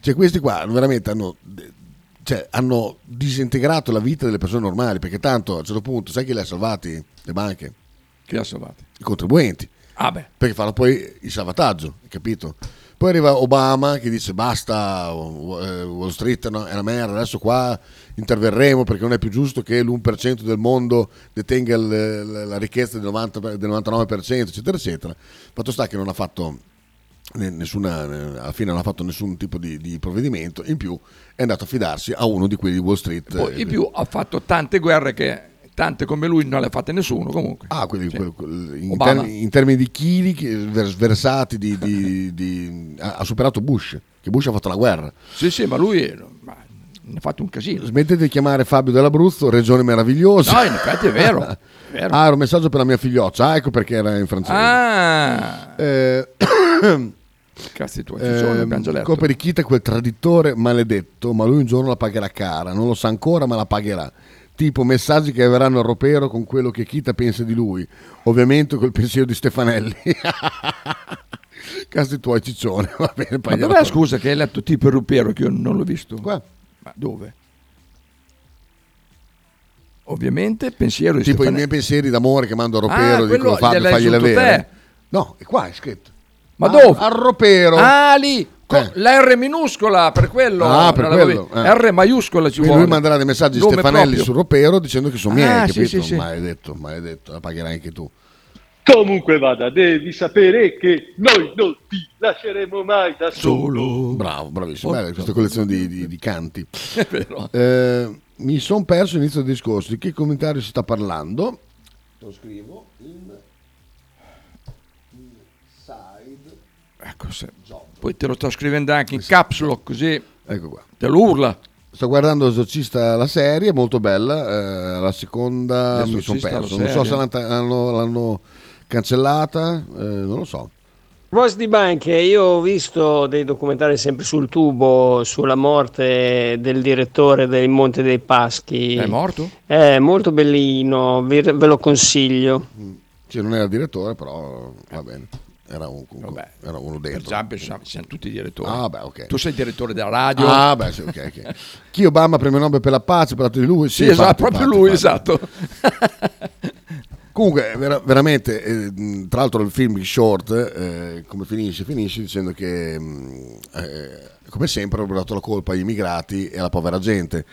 Cioè questi qua veramente hanno, cioè, hanno disintegrato la vita delle persone normali, perché tanto a un certo punto, sai chi le ha salvati? Le banche? Chi ha salvati? I contribuenti. Ah beh. Perché fanno poi il salvataggio, capito? Poi arriva Obama che dice basta, Wall Street è una merda, adesso qua interverremo perché non è più giusto che l'1% del mondo detenga la ricchezza del, 90 del 99%, eccetera, eccetera. Fatto sta che non ha fatto ne- nessuna, alla fine non ha fatto nessun tipo di, di provvedimento, in più è andato a fidarsi a uno di quelli di Wall Street. Poi, in più ha fatto tante guerre che tante come lui non le ha fatte nessuno comunque. Ah, quindi quel- in, termini, in termini di chili versati, di, di- di- ha, superato Bush, che Bush ha fatto la guerra. Sì, sì, ma lui ma, ne ha fatto un casino. Smettete di chiamare Fabio dell'Abruzzo, regione meravigliosa. No, in effetti è vero, è vero. Ah, era un messaggio per la mia figlioccia, ah, ecco perché era in francese. Ah, Eh, cazzi tuoi, letto. Coperichita è quel traditore maledetto, ma lui un giorno la pagherà cara, non lo sa ancora, ma la pagherà. Tipo messaggi che verranno al ropero con quello che Chita pensa di lui, ovviamente col pensiero di Stefanelli. Cazzi tuoi ciccione, va bene, Ma dov'è scusa che hai letto tipo il rupero che io non l'ho visto? Qua. Ma dove? Ovviamente pensiero di Tipo i Stefanelli. miei pensieri d'amore che mando a Ah, ropero, quello dicono Fabio, fagliela avere. te. No, è qua è scritto. Ma Ah, dove? Al ropero. Ah, lì, co- Eh. la R minuscola, per quello. Ah, per quello, eh. R maiuscola ci Quindi vuole. lui manderà dei messaggi Nome Stefanelli proprio. sul ropero dicendo che sono miei, Ah, sì, capito? sì, sì. Maledetto, maledetto, la pagherai anche tu. Comunque vada, devi sapere che noi non ti lasceremo mai da solo. Bravo, bravissimo. Bella questa collezione di, di- di canti. È vero. Eh, mi sono perso l'inizio del discorso. Di che commentario si sta parlando? Lo scrivo in Ecco, se- Poi te lo sto scrivendo anche in caps lock così Ecco qua. te lo urla. sto guardando Esorcista la serie, molto bella. eh, la seconda mi sono perso. Non so se l'hanno, l'hanno- l'hanno cancellata, eh, non lo so. A proposito di banche, io ho visto dei documentari sempre sul tubo sulla morte del direttore del Monte dei Paschi. È morto? È molto bellino, ve lo consiglio. Sì, non era il direttore, però va bene. Era, un- comunque- era uno Per dentro. Zampi siamo, siamo tutti direttori. Ah, beh, ok. Tu sei direttore della radio. Ah, beh, sì, ok, ok. Chi Obama premio Nobel per la pace, parlato di lui? Sì, esatto, proprio lui, esatto. Comunque, vera- veramente, eh, tra l'altro il film Short, eh, come finisce? Finisce dicendo che, mh, eh, come sempre, hanno dato la colpa agli immigrati e alla povera gente.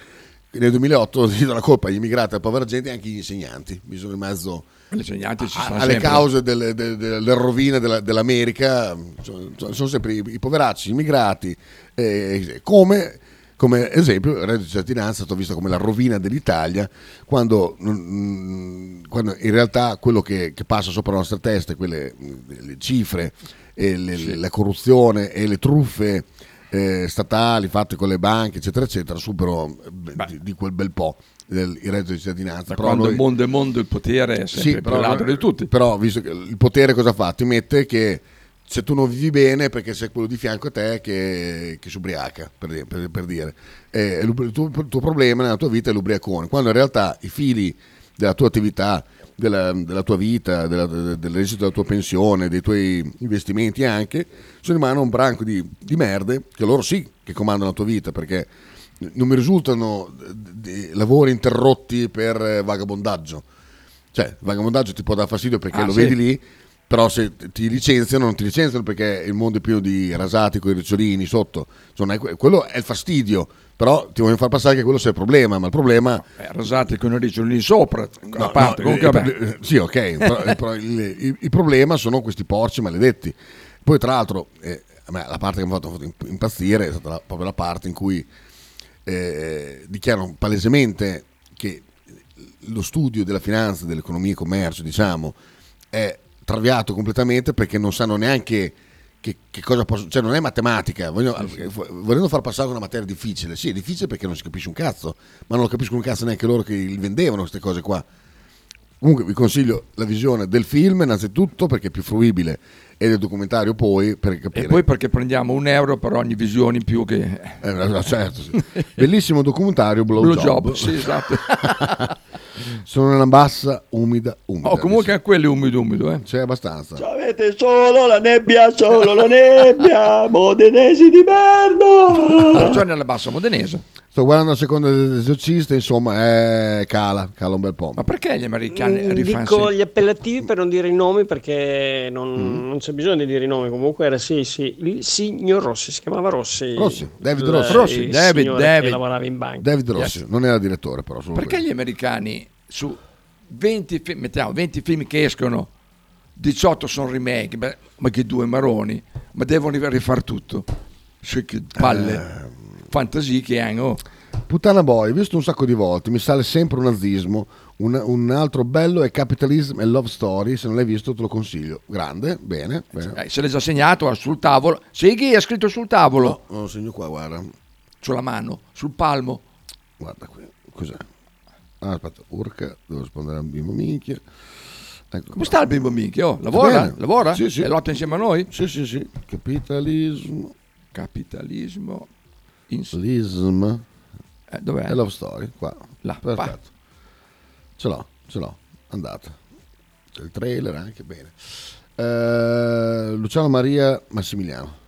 Nel 2008 si dà la colpa agli immigrati e alla povera gente e anche agli insegnanti. Bisogna in mezzo Gli insegnanti ci stanno alle sempre. cause delle, delle- delle rovine della- dell'America. Sono, sono sempre i, i poveracci, gli immigrati. eh, come, come esempio, il reddito di cittadinanza è stato visto come la rovina dell'Italia, quando, mm, quando in realtà quello che, che passa sopra le nostre teste, quelle mm, le cifre, le- la corruzione e le truffe eh, statali fatte con le banche, eccetera, eccetera, superano eh, di, di quel bel po' del, il reddito di cittadinanza. Però quando noi- il mondo è mondo, il potere è sempre sì, più ladro di tutti. Però, visto che il potere cosa fa? Ti mette che se tu non vivi bene perché c'è quello di fianco a te che, che si ubriaca, per, dire- per- per dire. E l'ub- il, tuo, il tuo problema nella tua vita è l'ubriacone, quando in realtà i fili della tua attività, della, della tua vita, della- del reddito della tua pensione, dei tuoi investimenti anche, sono in mano un branco di, di merde che loro sì che comandano la tua vita perché non mi risultano d- lavori interrotti per eh, vagabondaggio. Cioè, il vagabondaggio ti può dar fastidio perché Ah, lo sì. vedi lì, però se ti licenziano, non ti licenziano perché il mondo è pieno di rasati con i ricciolini sotto. Cioè, è quello è il fastidio, però ti vogliono far passare che quello sia il problema, ma il problema... Eh, rasate con i ricciolini sopra, a No, parte. no, comunque, il- sì, ok, però, però il, il- il problema sono questi porci maledetti. Poi, tra l'altro, eh, a la parte che mi ha fatto impazzire è stata la- proprio la parte in cui eh, dichiarano palesemente che lo studio della finanza, dell'economia e commercio, diciamo, è traviato completamente perché non sanno neanche che, che cosa possono, cioè non è matematica, vogliono, volendo far passare una materia difficile, sì è difficile perché non si capisce un cazzo, ma non lo capiscono un cazzo neanche loro che li vendevano queste cose qua. Comunque vi consiglio la visione del film innanzitutto perché è più fruibile e del documentario poi per capire. E poi perché prendiamo un euro per ogni visione in più che... Eh, certo, sì. Bellissimo documentario Blow, Blow Job. Job, sì, esatto. Sono nella bassa, umida, umida. Oh, comunque anche quello è umido umido, eh. C'è abbastanza. Avete solo la nebbia, solo la nebbia, modenesi di merda. Ragione alla bassa modenese. Sto guardando la seconda dell'esorcista, insomma, eh, cala, cala un bel po'. Ma perché gli americani Mm, rifanno Dico gli appellativi per non dire i nomi perché non, Mm. non c'è bisogno di dire i nomi. Comunque era sì, sì, il signor Rossi, si chiamava Rossi. Rossi, David il- Rossi. Rossi, David, David. Che lavorava in banca. David Rossi, Yes. non era direttore però. solo Perché quello. gli americani su 20 film, mettiamo 20 film che escono, 18 sono remake, beh, ma che due maroni, ma devono rifare tutto. Sì, che palle. Eh. Fantasie che hanno. Puttana Boy, visto un sacco di volte, mi sale sempre un nazismo. Un, un altro bello è Capitalism e Love Story, se non l'hai visto te lo consiglio. Grande, bene. bene. Eh, se l'hai già segnato sul tavolo. Sighi è scritto sul tavolo. No, lo segno qua, guarda. Sulla mano, sul palmo. Guarda qui, cos'è? Ah, aspetta, urca, devo rispondere a un bimbo minchia. Ecco Come sta il bimbo minchia? Oh, lavora? bene. Lavora? Sì, sì. E lotta insieme a noi? Sì, sì, sì. Capitalismo. Capitalismo. In... Lism. Eh, dov'è? E Love Story, qua. Là, Perfetto. Ce l'ho, ce l'ho. Andata. C'è il trailer anche, bene. Eh, Luciano Maria Massimiliano.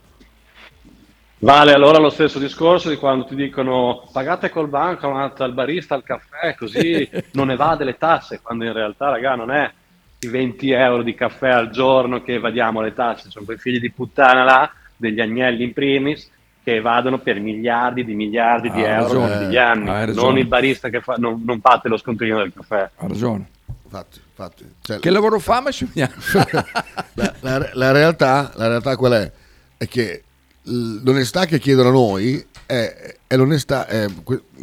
Vale allora lo stesso discorso di quando ti dicono pagate col bancomat al barista al caffè così non evade le tasse, quando in realtà raga non è i 20 euro di caffè al giorno che evadiamo le tasse, sono quei figli di puttana là, degli agnelli in primis, che evadono per miliardi di miliardi di Ha euro ragione, negli anni, non il barista che fa, non, non parte lo scontrino del caffè. Ha ragione. Infatti, infatti. Cioè, Che lavoro fa Massimiliano? la, la- la realtà, la realtà qual è? È che l'onestà che chiedono a noi è, è l'onestà, è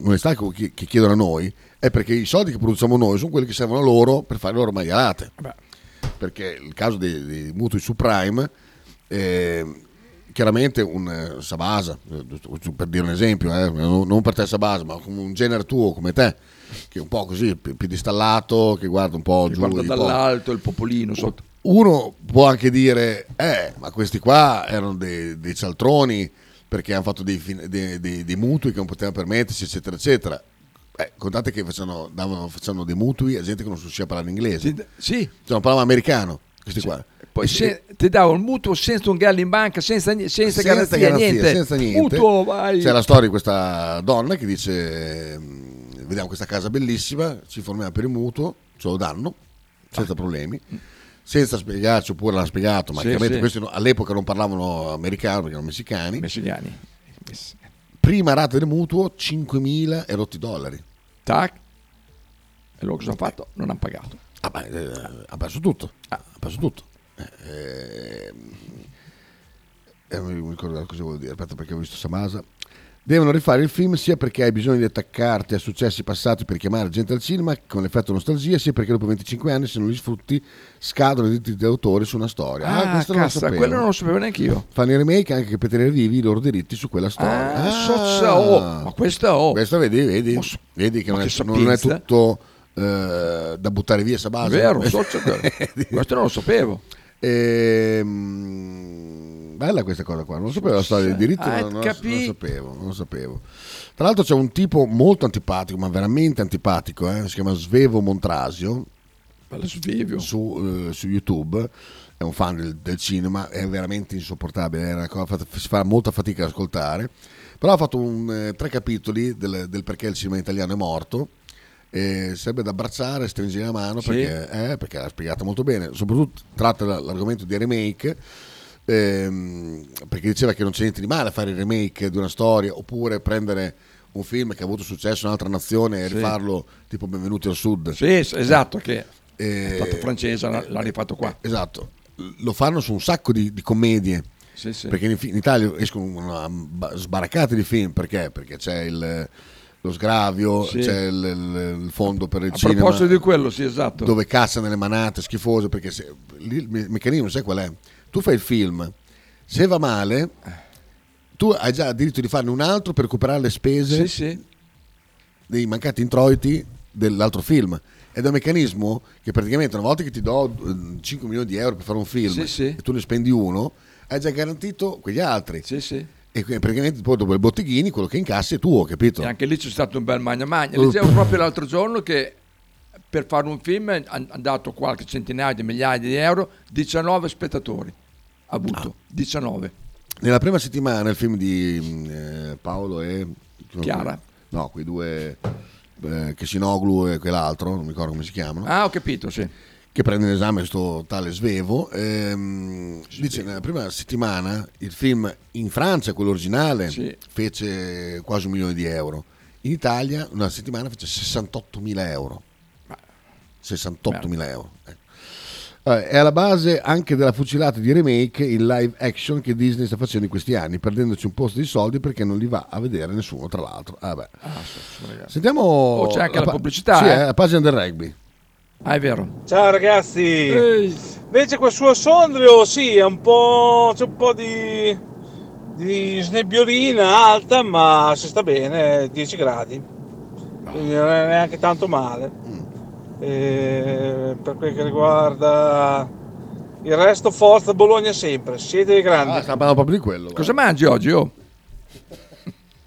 l'onestà che, che chiedono a noi è perché i soldi che produciamo noi sono quelli che servono a loro per fare le loro maialate. Perché il caso dei, dei mutui subprime, eh, chiaramente un eh, Sabasa, eh, per dire un esempio, eh, non per te Sabasa, ma un genere tuo come te, che è un po' così, pi- piedistallato, che guarda un po' giù. Guarda di po'. dall'alto il popolino sotto. Uno può anche dire, eh, ma questi qua erano dei, dei cialtroni perché hanno fatto dei, dei- dei- dei mutui che non potevano permettersi, eccetera, eccetera. Eh, contate che facevano, davano, facevano dei mutui a gente che non riusciva a parlare inglese. Sì. Cioè, non parlavano americano, questi qua. Poi se- ti dava un mutuo senza un gallo in banca, senza, ni- senza, garanzia, garanzia, niente. senza niente. Mutuo, vai. C'è la storia di questa donna che dice: ehm, Vediamo questa casa bellissima, ci formiamo per il mutuo, ce lo danno senza problemi. Senza spiegarci, oppure l'hanno spiegato, ma Sì, chiaramente sì. questi all'epoca non parlavano americano perché erano messicani. Messicani. Prima rata del mutuo 5.000 e rotti dollari. Tac. E loro cosa hanno fatto? Non hanno pagato. Ah, beh, eh, ha perso tutto. Ha perso tutto. Eh, eh, non mi ricordo cosa volevo dire. Aspetta, perché ho visto Samasa. Devono rifare il film sia perché hai bisogno di attaccarti a successi passati per chiamare gente al cinema con l'effetto nostalgia, sia perché dopo 25 anni, se non li sfrutti, scadono i diritti d'autore su una storia. Ah, questo non lo quello non lo sapevo neanche io. Fanno i remake anche per tenere vivi i loro diritti su quella storia. Ah, sozza, oh, ma questa oh. Questa vedi, vedi, vedi che non è, che non è tutto eh, da buttare via sta base. Vero, sozza, questo non lo sapevo. Ehm, bella questa cosa qua, non sapevo la storia dei diritti, Ah, non, non, non lo sapevo, non lo sapevo. Tra l'altro c'è un tipo molto antipatico, ma veramente antipatico, eh, si chiama Svevo Montrasio, su, eh, su YouTube, è un fan del, del cinema, è veramente insopportabile, è una cosa si fa molta fatica ad ascoltare, però ha fatto un, eh, tre capitoli del, del perché il cinema italiano è morto, e serve da abbracciare, stringere la mano Sì. perché, eh, perché l'ha spiegato molto bene, soprattutto tratta la- l'argomento di remake, ehm, perché diceva che non c'è niente di male a fare il remake di una storia oppure prendere un film che ha avuto successo in un'altra nazione e Sì. rifarlo tipo Benvenuti al Sud. Sì, esatto, che Eh, è stato francese, l'ha l'ha rifatto qua. Esatto, lo fanno su un sacco di, di commedie. Sì, sì. Perché in, in Italia escono una ba- sbaraccate di film perché? Perché c'è il, lo sgravio, Sì. c'è il, il- il fondo per il A cinema. proposito di quello, sì, esatto. Dove cassa nelle manate schifose perché se, il me- meccanismo sai qual è? Tu fai il film, se va male, tu hai già il diritto di farne un altro per recuperare le spese Sì, sì. dei mancati introiti dell'altro film. Ed è un meccanismo che praticamente una volta che ti do eh, 5 milioni di euro per fare un film e tu ne spendi uno, hai già garantito quegli altri. Sì, sì. E praticamente poi dopo i botteghini quello che incassi è tuo, capito? E anche lì c'è stato un bel magna magna. Leggevo proprio l'altro giorno che per fare un film hanno dato qualche centinaio di migliaia di euro, 19 spettatori ha avuto, 19. Nella prima settimana il film di mm, eh, Paolo e Chiara. No, quei due eh, Chesinoglu e quell'altro, non mi ricordo come si chiamano. Ah, ho capito, sì. Che prende in esame questo tale Svevo. ehm, dice nella prima settimana il film in Francia, quello originale, fece quasi un milione di euro. In Italia una settimana fece 68.000 euro. 68.000 euro. eh. È alla base anche della fucilata di remake in live action che Disney sta facendo in questi anni, perdendoci un posto di soldi perché non li va a vedere nessuno, tra l'altro. Ah, beh. Sentiamo Oh, c'è anche la pa- pubblicità, Sì, eh. la pagina del rugby. Ah, è vero. Ciao ragazzi, invece quel suo sondrio sì, è un po', c'è un po' di, di snebbiolina alta, ma si sta bene, 10 gradi, quindi non è neanche tanto male. E per quel che riguarda il resto, forza Bologna sempre, siete dei grandi. Ah, sta parlando proprio di quello. Cosa mangi oggi? Oh?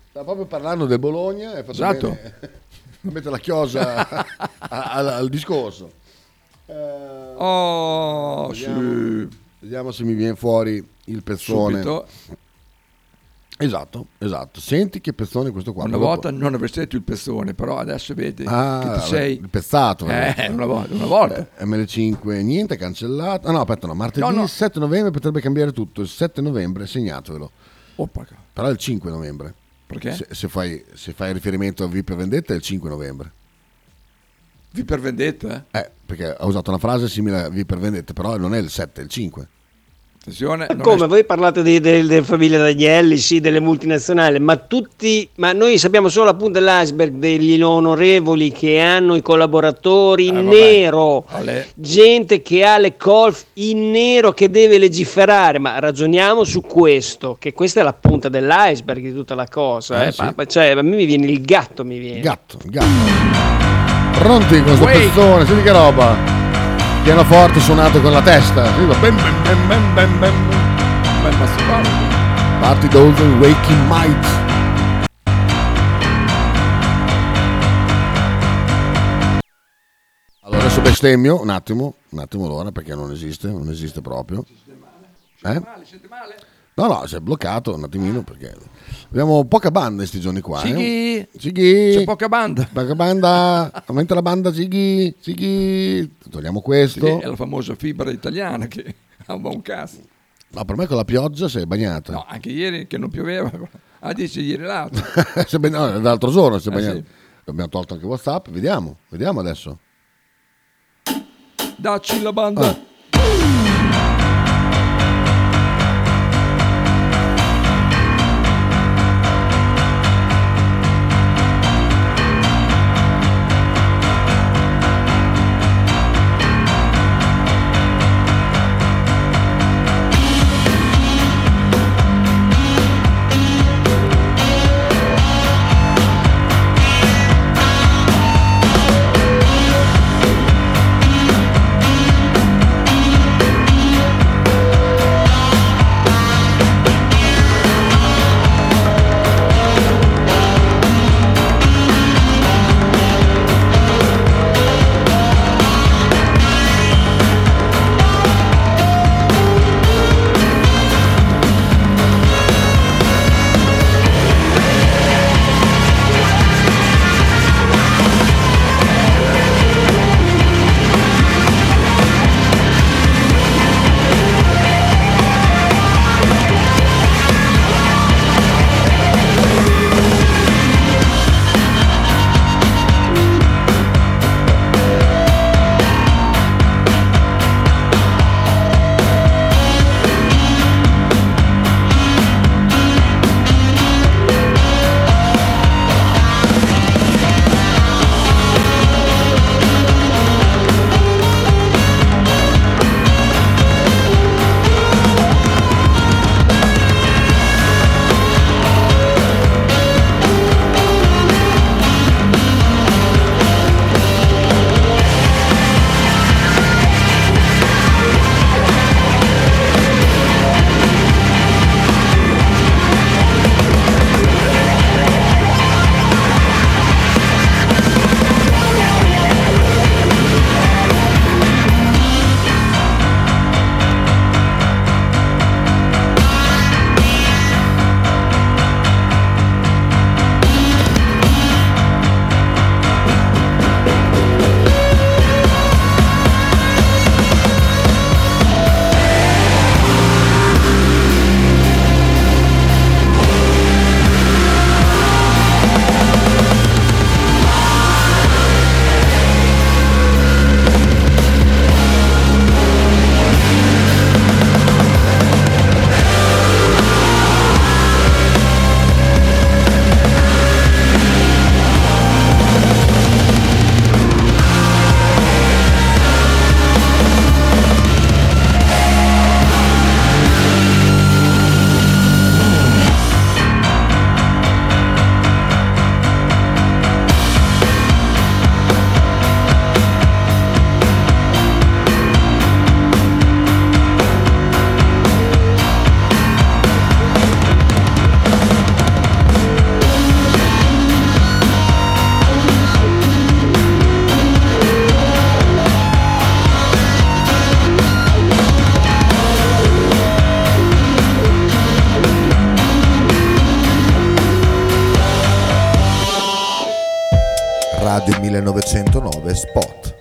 Sta proprio parlando del Bologna e fatto Esatto. bene a mettere la chiosa a- al, al discorso. Oh, vediamo, vediamo se mi viene fuori il pezzone. Subito. Esatto, esatto. Senti che pezzone questo qua. Una Dopo- volta non avresti detto il pezzone, però adesso vedi Ah, che sei... il pezzato. Eh, una volta. Una volta. Eh, ML5 niente, cancellato. Ah no, aspetta, no, martedì No, no. 7 novembre potrebbe cambiare tutto. Il 7 novembre, segnatevelo. Porca. Però è il 5 novembre. Perché? Se, se fai, se fai riferimento a V per Vendetta è il 5 novembre. Vi per vendetta? eh? Eh, perché ha usato una frase simile a V per Vendetta, però non è il 7, è il 5. Attenzione, Ma come? è- Voi parlate di- del- delle famiglie Danielli, sì, delle multinazionali, ma tutti, ma noi sappiamo solo la punta dell'iceberg degli onorevoli che hanno i collaboratori in nero, Alle- gente che ha le colf in nero che deve legiferare, ma ragioniamo su questo, che questa è la punta dell'iceberg di tutta la cosa, Eh, eh, sì. ma- cioè, a me mi viene il gatto, mi viene. Gatto, gatto. Pronti con sto Wait. pezzone, senti che roba. Pianoforte suonato con la testa. Party Dozen Waking Might. Allora adesso bestemmio, un attimo, un attimo allora perché non esiste, non esiste proprio. Eh? No, no, si è bloccato un attimino perché abbiamo poca banda in questi giorni qua. Sighi. Eh? Sighi. C'è poca banda. Poca banda, aumenta la banda Sighi, Sighi. Togliamo questo. Sì, è la famosa fibra italiana che ha un buon cazzo. No, per me con la pioggia si è bagnata. No, anche ieri che non pioveva. Ah, dice ieri l'altro. No, l'altro giorno si è Eh, bagnato. sì. Abbiamo tolto anche WhatsApp, vediamo, vediamo adesso. Dacci la banda. Ah. 1909 Spot.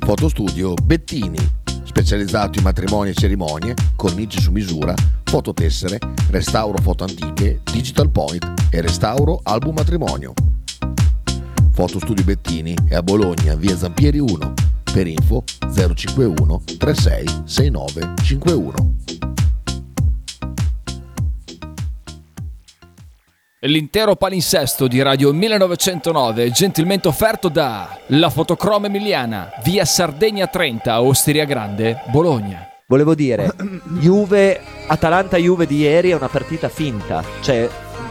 Fotostudio Bettini, specializzato in matrimoni e cerimonie, cornici su misura, fototessere, restauro foto antiche, digital point e restauro album matrimonio. Fotostudio Bettini è a Bologna, via Zampieri 1. Per info 051 36 69 L'intero palinsesto di Radio 1909 è gentilmente offerto da La Fotocroma Emiliana, via Sardegna 30, Osteria Grande, Bologna. Volevo dire, Juve, Atalanta-Juve di ieri è una partita finta. Cioè,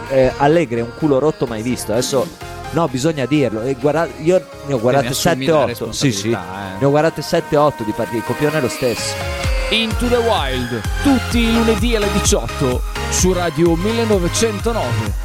eh, Allegri è un culo rotto mai visto. Adesso, no, bisogna dirlo. E guarda- io ne ho guardate mi assumi la 7-8. Sì, sì. eh. Ne ho guardate 7-8 di partite. Il copione è lo stesso. Into the Wild, tutti i lunedì alle 18 su Radio 1909.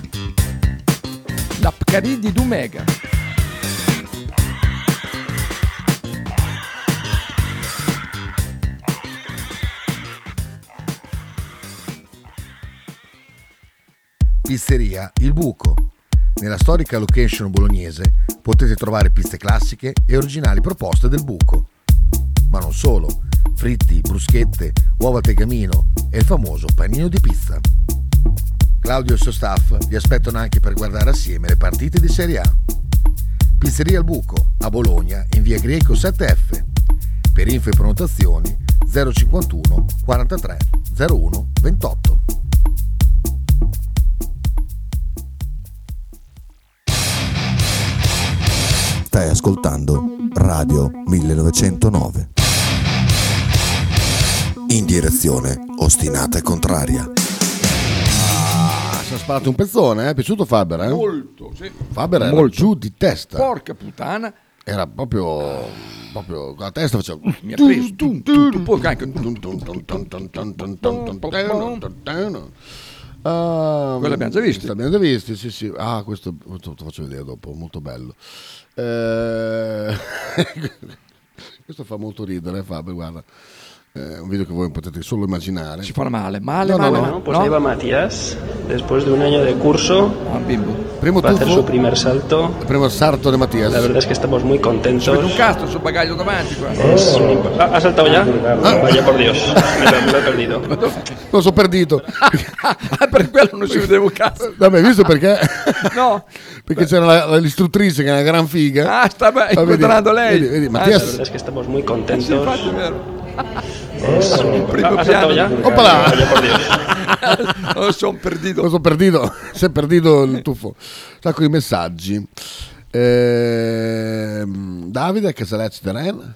La Pcaridi di Dumegar. Pizzeria Il Buco. Nella storica location bolognese potete trovare piste classiche e originali proposte del buco. Ma non solo, fritti, bruschette, uova tegamino e il famoso panino di pizza. Claudio e il suo staff vi aspettano anche per guardare assieme le partite di Serie A. Pizzeria Il Buco, a Bologna, in via Greco 7F. Per info e prenotazioni 051 43 01 28. Stai ascoltando Radio 1909. In direzione ostinata e contraria. Ah, si è sparato un pezzone, eh? è piaciuto Faber? Eh? Molto, sì. Faber era Molto. giù di testa. Porca puttana. Era proprio, proprio con la testa faceva... Mi ha preso. Poi anche. Ah, Quello abbiamo già visto. Abbiamo già visti, sì, sì. Ah, questo, questo te lo faccio vedere dopo, molto bello. Eh, questo fa molto ridere, Fabio, guarda. È un video que voi potete solo immaginare. Ci farà male, male, No, no, male. no. no? Pues ahí va Matías, después de un año de curso, Primo va a hacer tuffo. su primer salto. Il primo salto de Matías. La verdad es que estamos muy contentos. Ci mette un cazzo sul bagaglio davanti qua. Es Ah, ¿Ha saltado ya? Vaya por Dios, me lo, me lo he perdido. Lo so perdito. Ah, per quello non si vedeva un cazzo. Vabbè, visto perché? No. perché c'era la- la- l'istruttrice che è una gran figa. Ah, sta beh, Ah, vedi, incontrando lei. Vedi, vedi, La Mattias. verdad es que estamos muy contentos. Sì, infatti è vero. Un- Primo ¿Ha saltado piano. ya? Dios. Lo sono perdito. Lo so perdito. Si è perdito il tuffo. Sacco di messaggi. Ehm, Davide, Casalec de Ren.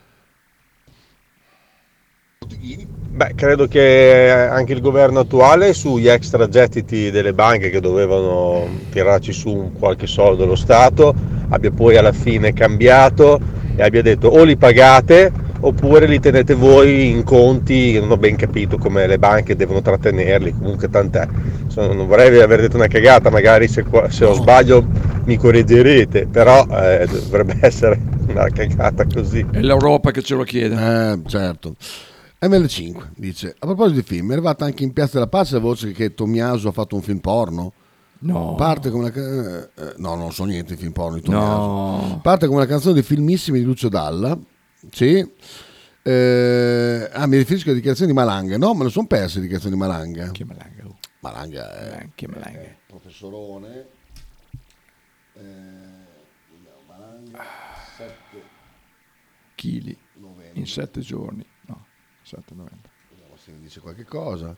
Beh, credo che anche il governo attuale sugli extra gettiti delle banche che dovevano tirarci su un qualche soldo lo Stato abbia poi alla fine cambiato e abbia detto o li pagate oppure li tenete voi in conti, non ho ben capito come le banche devono trattenerli, comunque tant'è. Non vorrei aver detto una cagata, magari se, se ho sbaglio mi correggerete, però eh, dovrebbe essere una cagata così. È l'Europa che ce lo chiede. Eh, certo. ML5 dice: A proposito di film, è arrivata anche in Piazza della Pace la voce che Tommaso ha fatto un film porno? No. Parte come una. ca- eh, no, non so niente di film porno di No. Tommaso. Parte come una canzone di filmissimi di Lucio Dalla. Sì. Eh, ah, mi riferisco alle dichiarazioni di Malanga. No, me lo sono perse le dichiarazioni di Malanga. Che malanga. oh. Malanga è. Che malanga. Professorone. Eh, Malanga. 7 Chili in sette giorni. No, 7 novembre. Vediamo se mi dice qualche cosa.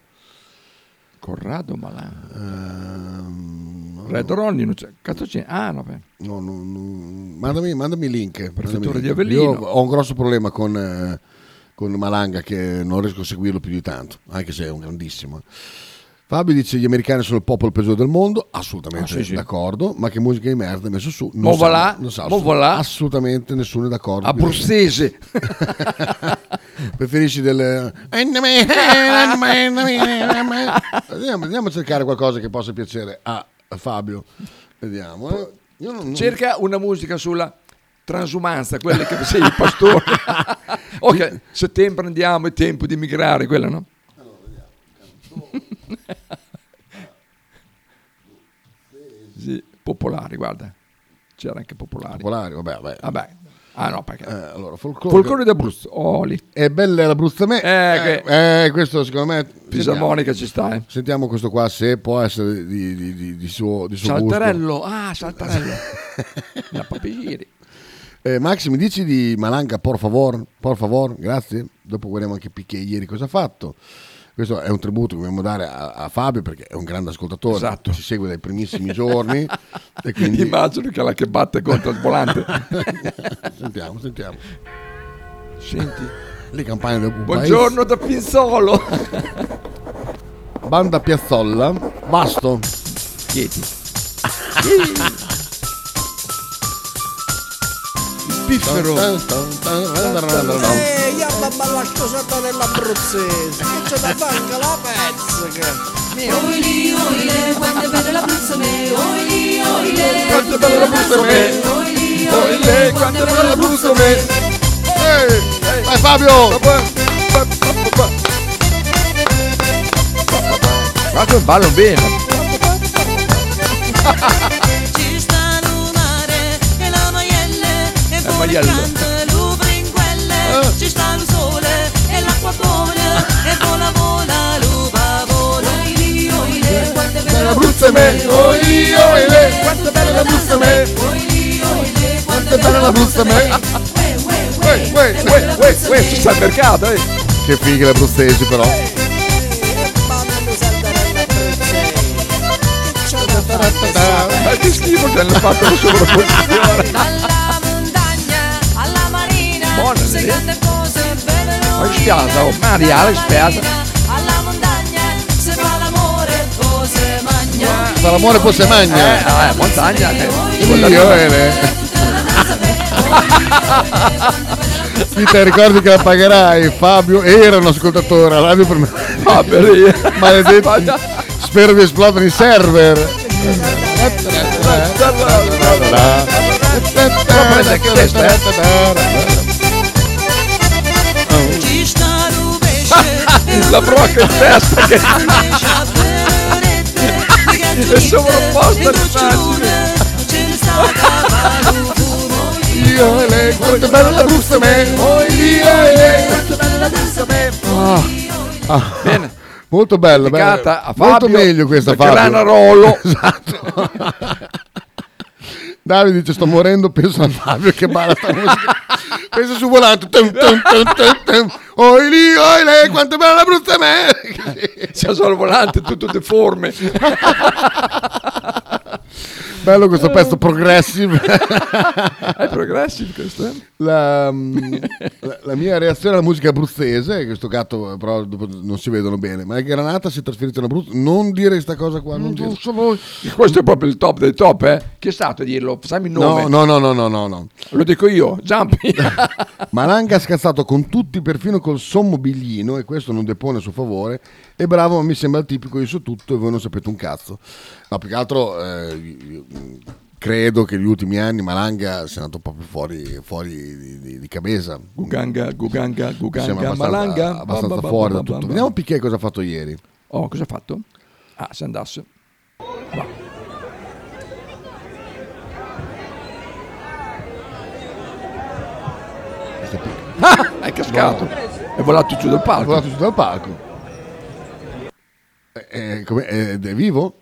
Corrado Malan. No, Red Ronnie non c'è. Cazzo c'è? Ah, no, beh. No, no, no. Mandami, mandami il link. Prefettura di. Avellino. Io ho un grosso problema con, eh, con Malanga che non riesco a seguirlo più di tanto, anche se è un grandissimo. Fabio dice gli americani sono il popolo peggiore del mondo, assolutamente Ah, sì, sì. d'accordo, ma che musica di merda hai messo su? Sa- voilà, non sa mo assolut- voilà. assolutamente nessuno è d'accordo. Abruzzese. preferisci del andiamo, andiamo a cercare qualcosa che possa piacere a, Fabio. Vediamo eh. non... cerca una musica sulla transumanza quella che sei il pastore. Ok settembre andiamo è tempo di migrare quella no? allora vediamo. Sì, popolari guarda. C'era anche popolari popolari vabbè, vabbè. vabbè. Ah no, perché? Eh, allora, folklore, Folklore d'Abruzzo. Oh, lì. È bella l'Abruzzo me. Eh, Eh, eh, questo secondo me. Fisarmonica ci sta, eh. Sentiamo questo qua se può essere di, di- di- di suo, di suo gusto. Saltarello. Ah, Saltarello. La papiri. Eh, Max, mi dici di Malanga, por favor? Por favor, grazie. Dopo guardiamo anche Picche ieri cosa ha fatto. Questo è un tributo che dobbiamo dare a, a Fabio perché è un grande ascoltatore, Esatto. ci segue dai primissimi giorni. e quindi... Immagino che la che batte contro il volante. sentiamo, sentiamo. Senti. Le campagne del Buongiorno da Pinzolo. Banda Piazzolla, Basto. Chieti. Piffero. Ehi, alla bella scosata dell'abruzzese, che c'è da anche la pezzica. Oili, oile, quanto è bella l'Abruzzo me, oili, oile, Quanto è bella l'Abruzzo me. oili, Oile, quanto è bella l'Abruzzo me. Ehi, vai Fabio. Guarda, ballo bene. e pure maiello. canta l'uvringuelle. Ci sta il sole e l'acqua buona e vola vola l'uva vola. Oili, oile, quanto è bella L'Abruzzo me. Oili, oile, quanto è bella l'Abruzzo me. Oili, oile, Quanto è bella l'Abruzzo me. Uè, uè, uè, uè, uè. Ci sta il mercato, eh. Che fighe le abruzzesi però. Ma che schifo che hanno fatto la sovrapposizione. Buona, Ma spiasa, oh, Mariale spiasa. alla montagna, se fa l'amore, cose magna. Fa l'amore poi se magna. Eh, eh, montagna. Eh. Io, eh, Sì, te ricordi che la pagherai? Fabio era un ascoltatore alla radio per me. Fabio, Maledetti. Spero di esplodere i server. Ci La brocca in testa che è sovrapposta Io e lei, quanto è bella la busta me. Oh, io e lei, quanto bella la busta me. Ah, ah, Bene. Molto bella, bella. A Molto Fabio meglio questa Fabio. Granarolo. esatto. Davide dice sto morendo, penso a Fabio che balla sta musica. Penso su volante. Tum, tum, tum. Oi lì, oi lei, quanto bella la brutta me. C'è solo il volante tutto deforme. Bello questo pezzo progressive. È progressive questo, eh? La, mm, la- la mia reazione alla musica abruzzese, questo gatto eh, però non si vedono bene, ma è Granata si è trasferito in Abruzzo, non dire questa cosa qua, non dire. Questo è proprio il top dei top, eh? Chi è stato a dirlo? Fammi il nome. No, no, no, no, no, no. Lo dico io, Giampi. Malanga ha scazzato con tutti, perfino col sommobiglino, e questo non depone a suo favore. E bravo, ma mi sembra il tipico io so tutto e voi non sapete un cazzo. No, più che altro eh, io- credo che negli ultimi anni Malanga sia andato proprio fuori, fuori di, di, di cabeza. Guganga, Guganga, Guganga, abbastanza, Malanga. abbastanza Ba, ba, fuori ba, da tutto. Vediamo Piquet cosa ha fatto ieri. Oh, cosa ha fatto? Ah, se andasse. Ah, è cascato. È volato giù dal È palco. volato giù dal palco. Eh, eh, come- ed è vivo?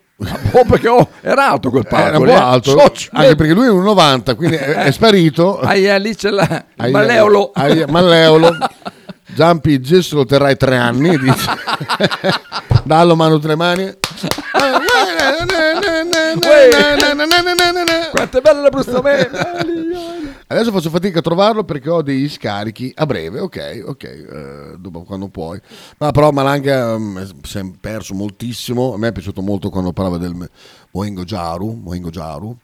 Oh, perché oh, era alto quel palco. Era un po' eh. alto, Socio- anche perché lui è un 90, quindi è, è sparito. Eh, lì c'è la, il Ai- maleolo. ai- Malleolo. Giampi gesso lo terrai tre anni, dice. Dallo mano tre mani. Quanto è bella la brutta me. Adesso faccio fatica a trovarlo perché ho degli scarichi a breve, ok, ok, eh, dopo quando puoi. Ma però Malanga mm, si è perso moltissimo, a me è piaciuto molto quando parlava del Moengo Jaru, Moengo Jaru,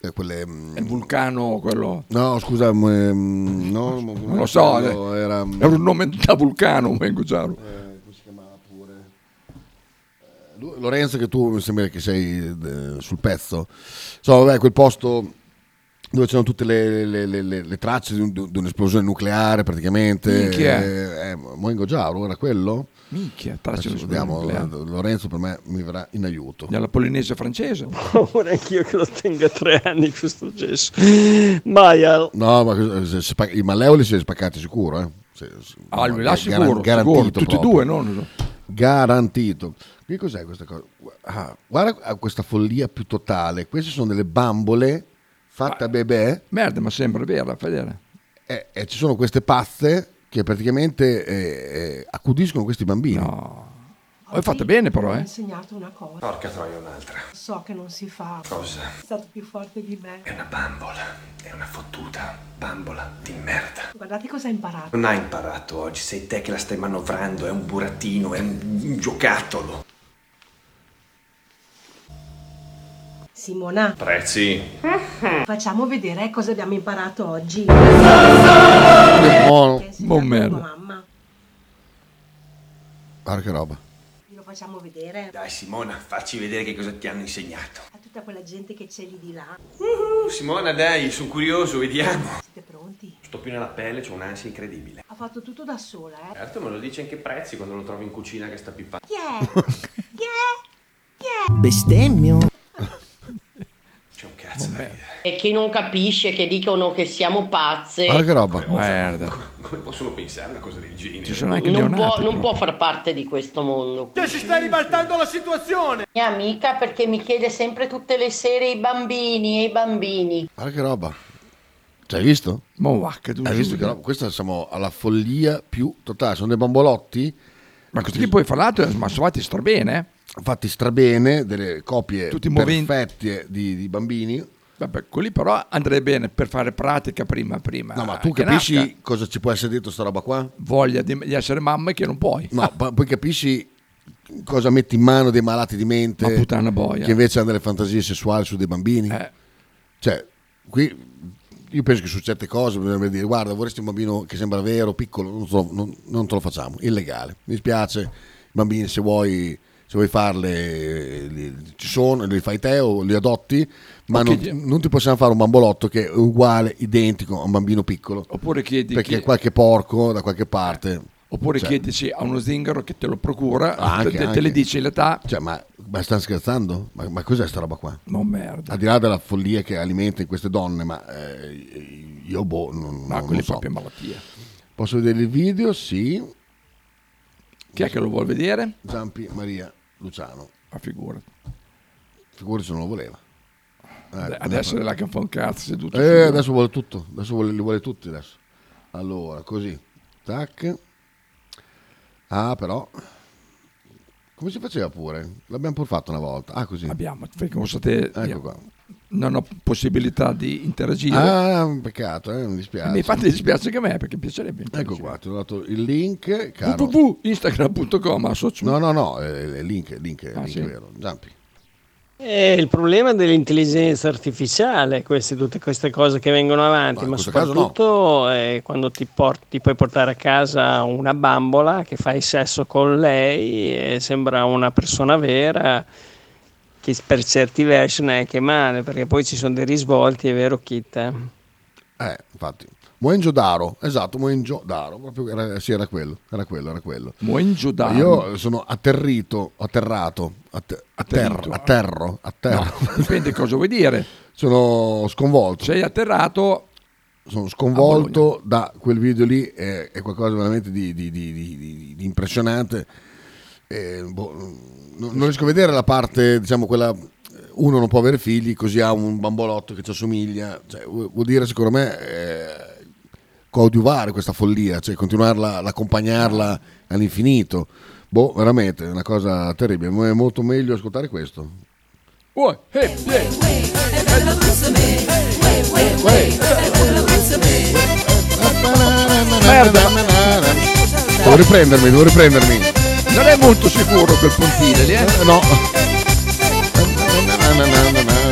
eh, quelle... mm, il vulcano quello. No, scusa, mm, no, Non lo so, eh. era... È un nome da vulcano, Mengo Giaro. Lu- Lorenzo, che tu mi sembra che sei eh, sul pezzo. So, vabbè, quel posto dove c'erano tutte le, le- le- le- le tracce di, un- di un'esplosione nucleare praticamente. Minchia. Eh, eh, Moengo Giaro era quello? Minchia, tracce di vediamo, nucleare. Lorenzo per me mi verrà in aiuto. Dalla polinesia francese. Vorrei anch'io che lo tenga tre anni questo gesso. Maia, No, ma se- se- i malleoli si è spaccati sicuro, eh? Se- se- Ah, lui là sicuro, garantito sicuro, tutti e due, no? Garantito. Qui cos'è questa cosa? Ah, guarda a questa follia più totale. Queste sono delle bambole fatte a bebè Merda, ma sembra vero, fai vedere. e, e ci sono queste pazze che praticamente eh, eh, accudiscono questi bambini. No. È fatta bene però, Mi ha eh. insegnato una cosa. Porca troia, un'altra. So che non si fa. Cosa? È stato più forte di me. È una bambola. È una fottuta bambola di merda. Guardate cosa ha imparato. Non hai imparato oggi, sei te che la stai manovrando, è un burattino, è un, un giocattolo. Simona, Prezzi. facciamo vedere cosa abbiamo imparato oggi. Buono. Buon merda. Mamma, Guarda che roba. lo facciamo vedere Dai Simona, facci vedere che cosa ti hanno insegnato. a tutta quella gente che c'è lì di là. Uh, Simona, dai, sono curioso, vediamo. Siete pronti? Sto più nella pelle, c'ho un'ansia incredibile. Ha fatto tutto da sola, eh. Certo, me lo dice anche Prezzi quando lo trovi in cucina che sta pippando. Chi è? Chi è? Chi è? Bestemmio. C'è un cazzo da ridere. E chi non capisce che dicono che siamo pazze Guarda che roba. Merda. Come possono pensare una cosa del genere? Ci sono anche non può, non può far parte di questo mondo. Cioè, si sta ribaltando la situazione. Mia amica perché mi chiede sempre tutte le sere i bambini e i bambini. Guarda che roba. Cioè, hai visto? Ma tu Hai visto che roba? Questa siamo alla follia più totale. Sono dei bambolotti Ma questi qui poi fra l'altro sono fatti strabene, eh. Fatti strabene, delle copie Tutti perfette di, di bambini. Vabbè, quelli però andrebbe bene per fare pratica prima prima. No, ma tu capisci nasca. cosa ci può essere dentro sta roba qua? Voglia di, di essere mamma e che non puoi. No, pa- poi capisci cosa metti in mano dei malati di mente Ma puttana boia. che invece hanno delle fantasie sessuali su dei bambini. Eh. Cioè, qui io penso che su certe cose bisognerebbe dire guarda, vorresti un bambino che sembra vero, piccolo, non te lo, non- non te lo facciamo, illegale. Mi dispiace, i bambini se vuoi, se vuoi farle, li- ci sono, li fai te o li adotti, ma O non, non ti possiamo fare un bambolotto che è uguale, identico a un bambino piccolo. Oppure chiedi, Perché chi- qualche porco da qualche parte. oppure Cioè, chiedici a uno zingaro che te lo procura, Anche, te, te anche. le dici l'età. Cioè, ma, ma stanno scherzando? Ma, ma cos'è sta roba qua? No merda. Al di là della follia che alimenta in queste donne, ma eh, io boh, non, Ma non lo so. proprio malattia. Posso vedere il video? Sì. Chi è che lo vuole vedere? Zampi Maria Luciano. Ma figurati. Figurati se non lo voleva. Eh, Adesso è là che fa un cazzo seduto. Eh, adesso vuole tutto. Adesso vuole, li vuole tutti adesso. Allora, così. Tac. Ah, però. Come si faceva pure? L'abbiamo pure fatto una volta. Ah, così. Abbiamo, perché come sapete, Ecco qua. Non ho possibilità di interagire. Ah, un peccato, eh, mi dispiace. infatti dispiace anche a me perché piacerebbe. Ecco qua, ti ho dato il link, caro. www.instagram.com associo- No, no, no, è il link, è il link, Ah, link sì. vero. Zampi. È il problema dell'intelligenza artificiale, queste, tutte queste cose che vengono avanti, Ma ma caso no. soprattutto eh, quando ti, porti, ti puoi portare a casa una bambola che fai sesso con lei e sembra una persona vera, che per certi versi non è che male, perché poi ci sono dei risvolti, è vero Kit? eh? Eh, infatti. Moenjo Daro, esatto, Moenjo Daro, proprio era, sì, era quello, era quello, era quello. Moenjo Daro. Io sono atterrito, atterrato, att- atterro, atterro, atterro. No, dipende cosa vuoi dire. Sono sconvolto. Sei atterrato Sono sconvolto da quel video lì, è, è qualcosa veramente di- di- di- di impressionante. Eh, boh, non, non riesco a vedere la parte, diciamo, quella uno non può avere figli, così ha un bambolotto che ci assomiglia. Cioè, vu- vuol dire, secondo me, eh, coadiuvare questa follia, cioè continuarla ad accompagnarla all'infinito. Boh, veramente, è una cosa terribile. È molto meglio ascoltare questo. Uè, eh, eh. Merda! Devo riprendermi, devo riprendermi. Non è molto sicuro quel pontile lì, eh? No.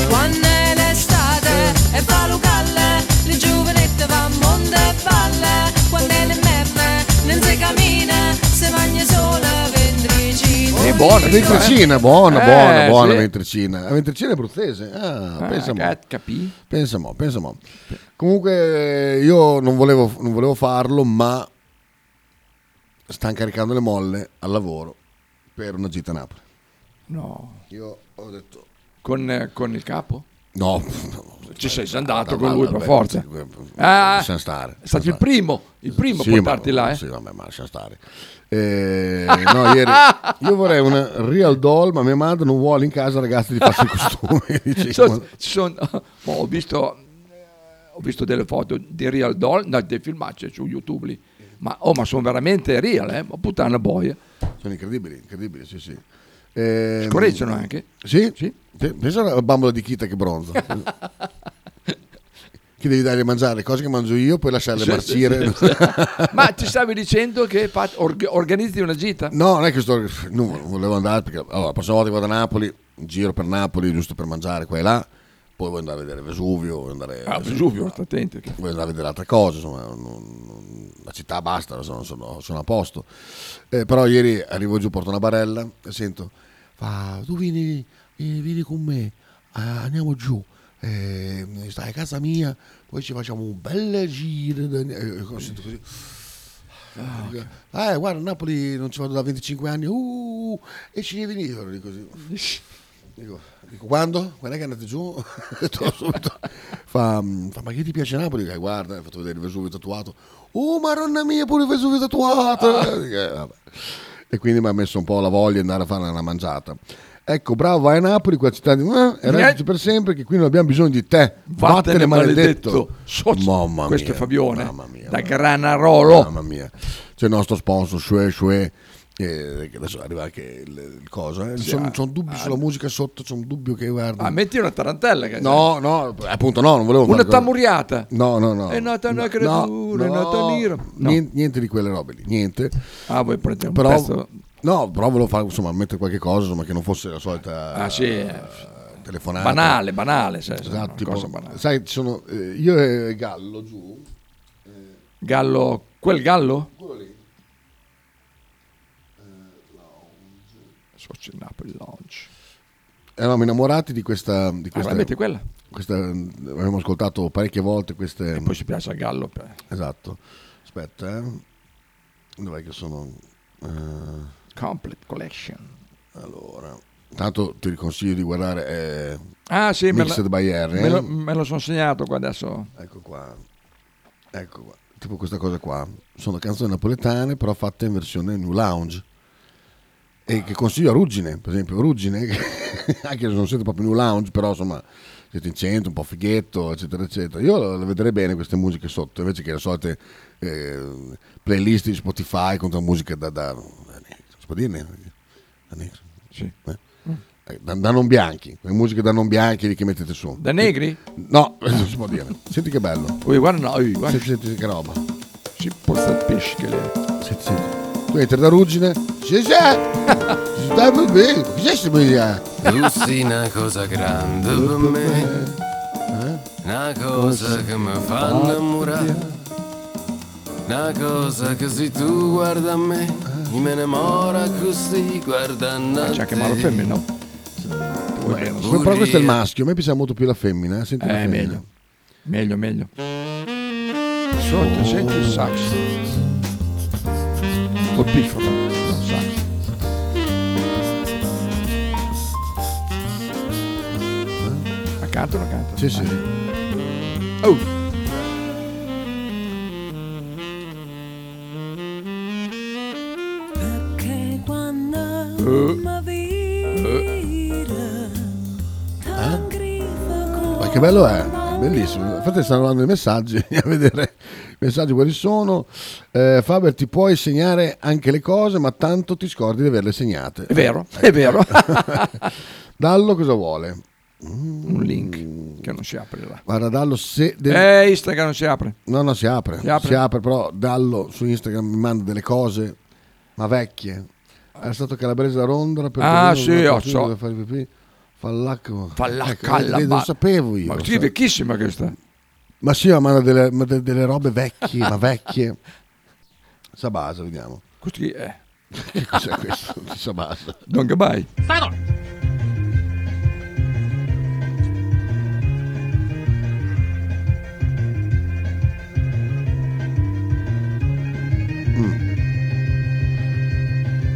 Quando è l'estate e fa locale, le giovanette va a monte e balle. Quando è l'inverno non si cammina, si mangia solo ventricino. E buona. Ventricina, eh. buona, buona, Eh, buona sì. ventricina. La ventricina è abruzzese. Ah, Ah, pensa mo. cat- capì? Pensa mo, pensa mo. Comunque eh, io non volevo, non volevo farlo, ma stanno caricando le molle al lavoro per una gita a Napoli. No. Io ho detto Con, eh, con il capo? no. Ci sei andato con lui per forza. vabbè, Ah, stare. È stato il primo, il primo a portarti ma- là, eh? Sì, vabbè, ma lascia stare. Eh, no, ieri io vorrei una real doll, ma mia madre non vuole in casa ragazzi di farsi i costumi. Sono- ho, visto, eh, ho visto delle foto di Real Doll, no, dei filmacci su YouTube lì. Ma, oh, ma sono veramente real, eh? Ma puttana boia. Sono incredibili, incredibili, sì, sì. Eh, Scorreggiano anche? Sì? sì. Pensa alla bambola di chita che bronza. che devi dargli a mangiare le cose che mangio io, poi lasciarle Sì, marcire. sì, sì. Ma ti stavi dicendo che fa- org- organizzi una gita? No, non è che sto. Non volevo andare perché allora, la prossima volta che vado a Napoli, giro per Napoli giusto per mangiare qua e là. Poi vuoi andare a vedere Vesuvio, vuoi andare, Ah, Vesuvio, sta attento. che- vuoi andare a vedere altre cose. Insomma, non- non- la città basta, sono, sono- sono a posto. Eh, però ieri arrivo giù, porto una barella e sento, fa, tu vieni, vieni, vieni con me, eh, andiamo giù. eh, stai a casa mia, poi ci facciamo un bel giro. eh, così, così. Eh, guarda, a Napoli non ci vado da 25 anni, uh, e ci devi venire. Così. Dico, dico, quando? Quando è che andate giù? Detto subito. fa, fa, ma che ti piace Napoli? Dico, "Eh, guarda, hai fatto vedere il Vesuvio tatuato. Oh, maronna mia, pure il Vesuvio tatuato. Dico, "Eh, vabbè." E quindi mi ha messo un po' la voglia di andare a fare una mangiata. Ecco, bravo, vai a Napoli, quella città di... Eh, e restici per sempre, che qui non abbiamo bisogno di te. Vattene, maledetto. Mamma Questo mia, è Fabione, mamma mia, da Granarolo. Mamma mia. C'è il nostro sponsor, Shue Shue. Eh, che adesso arriva anche il, il coso. Eh. Sì, C'ho, ah, dubbio ah. sulla musica sotto, c'ho un dubbio che guarda. Ah, metti una tarantella. Che No, no, appunto no, non volevo Una tamuriata. No, no, no. È nata una No, creatura, è no, nata nera. No. Niente, niente di quelle robe lì, niente. Ah, vuoi prendere un Però, pezzo? no, però volevo fare, insomma, mettere qualche cosa insomma, che non fosse la solita Ah, sì, eh, eh, telefonata. Banale, banale. sai, Esatto, tipo, banale. sai, sono, eh, io e Gallo giù, Gallo, quel gallo? Socio Napoli Lounge. eravamo innamorati di questa... Di questa Ah, quella? questa- abbiamo ascoltato parecchie volte queste... E poi si piace a Gallo. per- Esatto. Aspetta, eh. Dov'è che sono? Eh, Complete Collection. allora, tanto ti consiglio di guardare eh, Ah sì, me, Mixed la- by Harry. me lo, eh. me lo sono segnato qua adesso. Ecco qua. Ecco qua. Tipo questa cosa qua. Sono canzoni napoletane, però fatte in versione New Lounge. E che consiglio a Ruggine, per esempio. Ruggine, che- anche se non siete proprio New Lounge, però insomma siete in centro, un po' fighetto, eccetera, eccetera. Io le vedrei bene queste musiche sotto, invece che le solite eh, playlist di Spotify contro musica da... da si può dirne? Da negri? Sì. Eh? Eh, Da, da non bianchi, le musiche da non bianchi che mettete su. Da negri? No, non si può dire. Senti che bello. Ui, guarda, no, ui, guarda. Senti, senti che roba. Pesce che le... Senti, senti. Entri da ruggine. Sì, sì. Si sta bene. Che c'è sta bene? Tu sei una cosa grande per me, una cosa che mi fa innamorare, una cosa che se tu guarda a me, mi me ne mora così guardando a C'è anche Maro te. Femmina, no? Però questo è il maschio, a me piace molto più la femmina. eh. Senti la Eh, femmina. meglio. Meglio, meglio. Sotto, senti il sax. Col piffero, il sax. La canta o la canta? Sì, sì. Oh! Perché quando Eh. mi vira Ma che bello è, bellissimo. Infatti stanno arrivando i messaggi, a vedere i messaggi quali sono. Eh, Faber, ti puoi segnare anche le cose, ma tanto ti scordi di averle segnate. È vero, è vero. Dallo cosa vuole? Un link che non si apre là. Guarda, Dallo, se... del- Eh, Instagram non si apre. No, no, si apre. Si apre? però Dallo su Instagram mi manda delle cose, ma vecchie. È stato calabrese da Rondra per Ah, sì, partita so. dove fare pipì. Fallacco. Fallacco Ecco, alla ba- lo sapevo io. Ma sì, sa- vecchissima questa. Ma sì, ma manda delle, ma de- delle robe vecchie, ma vecchie. Sa base, vediamo. Questo chi è? Che cos'è questo? Chissà basta. Don Gabai.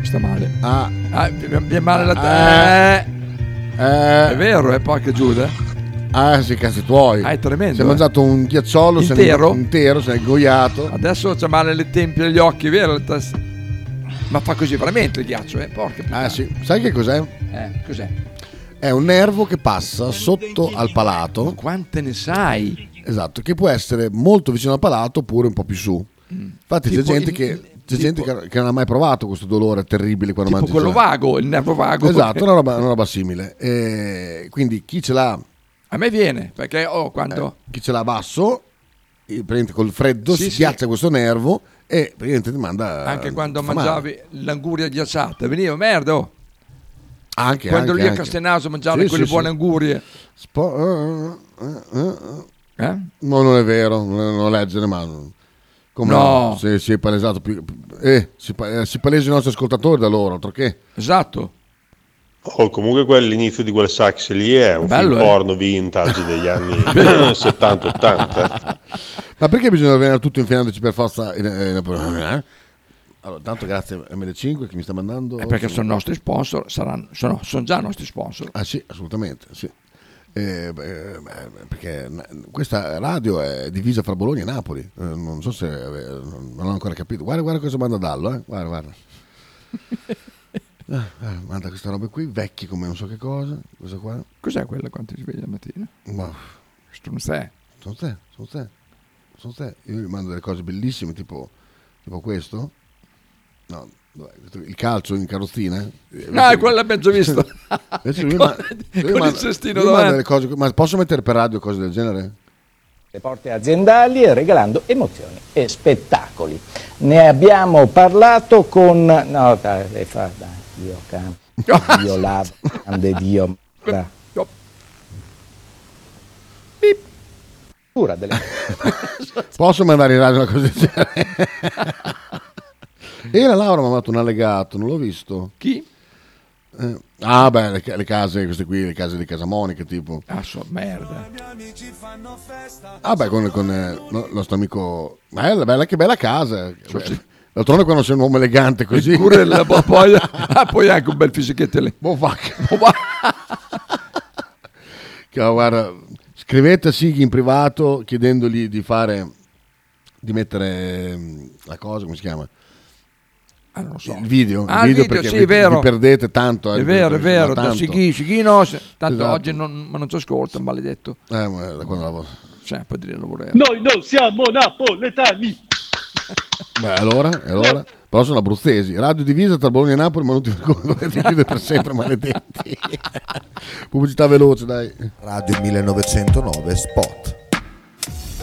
Sta male. Ah, Ah, mi è male la Eh. testa. Eh, È vero, è porca Giuda. Ah, sì, cazzi tuoi. Ah, è tremendo. Si è eh. mangiato un ghiacciolo se ne- Intero? intero, si è ingoiato. Adesso c'ha male le tempie gli occhi, vero? Ma fa così veramente il ghiaccio, eh? Porca puttana. Ah, sì. Sai che cos'è? Eh, cos'è? È un nervo che passa sotto al palato. Quante ne sai? Esatto, che può essere molto vicino al palato oppure un po' più su. Infatti c'è Mm. Tipo gente, il- che, c'è tipo- gente che, che non ha mai provato questo dolore terribile quando Tipo mangi quello gelato. vago, il nervo vago. Esatto, una roba, una roba simile. E quindi chi ce l'ha, A me viene, perché oh, quando... chi ce l'ha basso, eh, praticamente col freddo Sì, si sì. ghiaccia questo nervo e praticamente ti manda... Anche quando male. mangiavi l'anguria ghiacciata, veniva merda. oh. Anche, Quando anche, lì a anche. Castenaso mangiavi Sì, quelle sì, buone sì. angurie. Spo- eh, eh, eh, eh. Eh? No, non è vero, non, è- non leggere, ma... Come No. Si, si è palesato più... Eh, si, eh, si palesano i nostri ascoltatori da loro, altro che... Esatto. Oh, comunque quell'inizio di quel sax lì è un Bello, film eh? porno vintage degli anni 70-80. Ma perché bisogna rovinare tutto infilandoci per forza in, in- eh? Allora, tanto grazie a ML5 che mi sta mandando... È perché sono nostri sponsor, saranno, sono, sono già nostri sponsor. Ah sì, assolutamente, sì. Eh, beh, beh, perché questa radio è divisa fra Bologna e Napoli. Eh, non so se eh, non ho ancora capito. Guarda, guarda cosa manda Dallo, eh. Guarda, guarda. Ah, ah, manda queste robe qui, vecchi come non so che cosa. Cosa qua? Cos'è quella quando ti svegli la mattina? Ma Strunzè. sono te, sono te, sono te. Io gli mando delle cose bellissime, tipo, tipo questo. No, il calcio in carrozzina. eh? Ah, quello l'abbiamo già visto. Con- ma- con il cestino davanti. cose, ma posso mettere per radio cose del genere? le porte aziendali e regalando emozioni e spettacoli. Ne abbiamo parlato con... No, dai, fa, dai, Dio, can... Dio lava, grande Dio. Cura delle... Posso mandare in radio una cosa del genere? E la Laura mi ha mandato un allegato, non l'ho visto. Chi? Eh, ah, beh, le, le case, queste qui, le case di Casa Monica, tipo. Ah, so, merda. Ah, beh, con, con eh, il nostro amico. Bella, bella, che bella casa. Beh, D'altronde quando sei un uomo elegante così. Il curella, poi, ah, poi anche un bel fisichetto lì. Va. Che, guarda, scrivete a Sighi in privato chiedendogli di fare, di mettere ehm, la cosa, come si chiama? Ah, non lo so. Il video, Ah, il video, video, perché sì, vi, vi perdete tanto. eh, È vero, è vero, ma da tanto. Sighi, Sighi no, se- tanto Esatto. oggi non, ma non ci ascolta, maledetto. Eh, ma da quando lavoro. Cioè, può dire lavoro. Noi non siamo napoletani. Beh, allora, allora? Però sono abruzzesi. Radio divisa tra Bologna e Napoli, ma non ti chiudere per sempre, maledetti. Pubblicità veloce, dai. Radio 1909 Spot.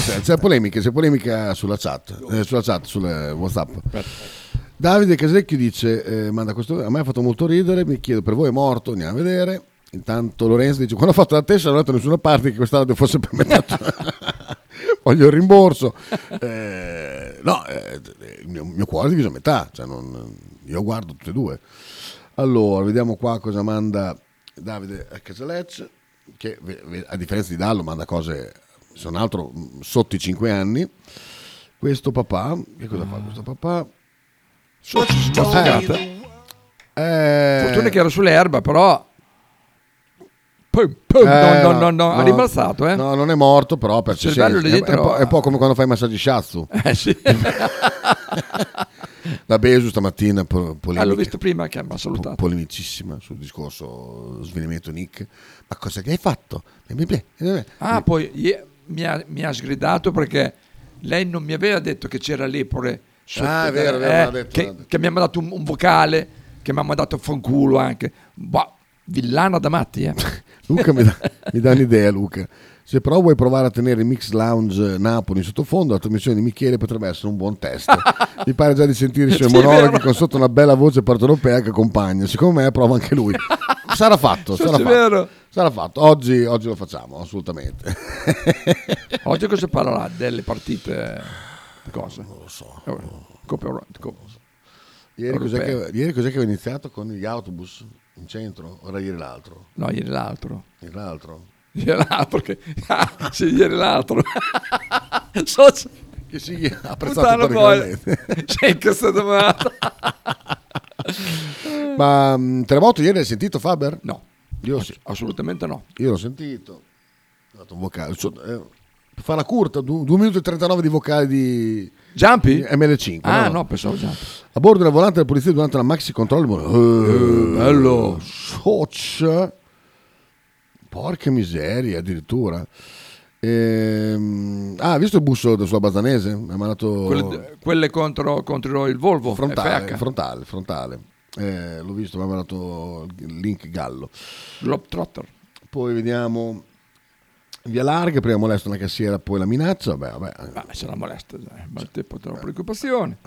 C'è, c'è polemica, c'è polemica sulla chat, eh, sulla chat, sulle WhatsApp. Davide Casecchi dice: eh, manda questo, A me ha fatto molto ridere. Mi chiedo per voi è morto, andiamo a vedere. Intanto Lorenzo dice: Quando ho fatto la testa, non ho detto da nessuna parte che quest'anno fosse per me. Voglio il rimborso. Eh, no, eh, il mio, mio cuore è diviso a metà. Cioè non- io guardo tutte e due. Allora, vediamo qua cosa manda Davide Casalecce. Che a differenza di Dallo, manda cose, se non altro, mh, sotto i 5 anni. Questo papà, che cosa fa questo papà? Spazzata. Eh, Fortuna che era sull'erba, però. Pum, pum, Eh, no, no, no, no, ha rimbalzato, eh. No, non è morto, però per è, dentro- è, un po', è un po' come quando fai i massaggi shiatsu. Eh sì. La Besu stamattina po- Ah, polemica, l'ho visto prima che mi ha salutato. po- polemicissima sul discorso svenimento Nick. Ma cosa gli hai fatto? Ah, poi ie- mi, ha, mi ha sgridato perché lei non mi aveva detto che c'era lepore. sotto Ah, vero, vero, eh, detto, che, che mi ha mandato un, un vocale, che mi ha mandato fanculo anche. Bah, villana da matti, eh. Luca mi dà, mi dà un'idea, Luca. Se però vuoi provare a tenere il Mix Lounge Napoli in sottofondo, la trasmissione di Michele potrebbe essere un buon test. Mi pare già di sentire i suoi Sì, monologhi con sotto una bella voce partenopea che accompagna. Secondo me prova anche lui. Sarà fatto, sarà fatto. vero. Sarà fatto. Oggi, oggi lo facciamo, assolutamente. Oggi cosa parlerà? Delle partite. Cosa? Non lo so. Coppa Euro- Coppa- Ieri cos'è, che, ieri cos'è che ho iniziato con gli autobus in centro? Ora ieri l'altro. No, ieri l'altro. Ieri l'altro. Ieri l'altro. Che... Ah, sì, ieri l'altro. so, che sì, ha apprezzato particolarmente. C'è incazzato male. Ma mh, Terremoto ieri hai sentito Faber? No. Io sì. Assolutamente no. Io l'ho sentito. Ho dato un vocale. So- eh, per farla curta, 2 minuti e 39 di vocali di Jumpy? di ML5. Ah, no, pensavo Jumpy. A bordo della volante della polizia durante la maxi controllo. Eh, bello. Soc. Porca miseria, addirittura. Ehm, ah, hai visto il busso sulla Basanese? Ha mandato Quelle, quelle contro, contro il Volvo. frontale, FH. frontale, frontale. Eh, l'ho visto, mi ha mandato il link Gallo. Globetrotter. Poi vediamo via larga, prima molesta una cassiera, poi la minaccia. Beh, vabbè. Ma se la molesta, dai, ma il tempo della preoccupazione.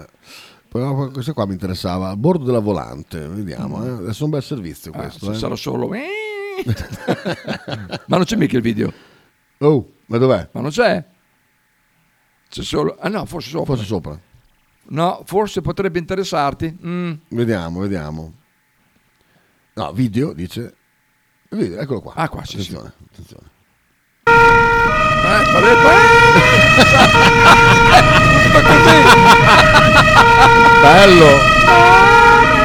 Però questo qua mi interessava. A bordo della volante, vediamo. eh. Adesso è un bel servizio Ah, questo. se eh. sarà solo. ma non c'è mica il video. Oh, ma dov'è? Ma non c'è? C'è solo. Ah no, forse sopra. Forse sopra. No, forse potrebbe interessarti. Mm. Vediamo, vediamo. No, video, dice. Video, eccolo qua. Ah, qua, sì, sì. attenzione, attenzione. Eh, Bello.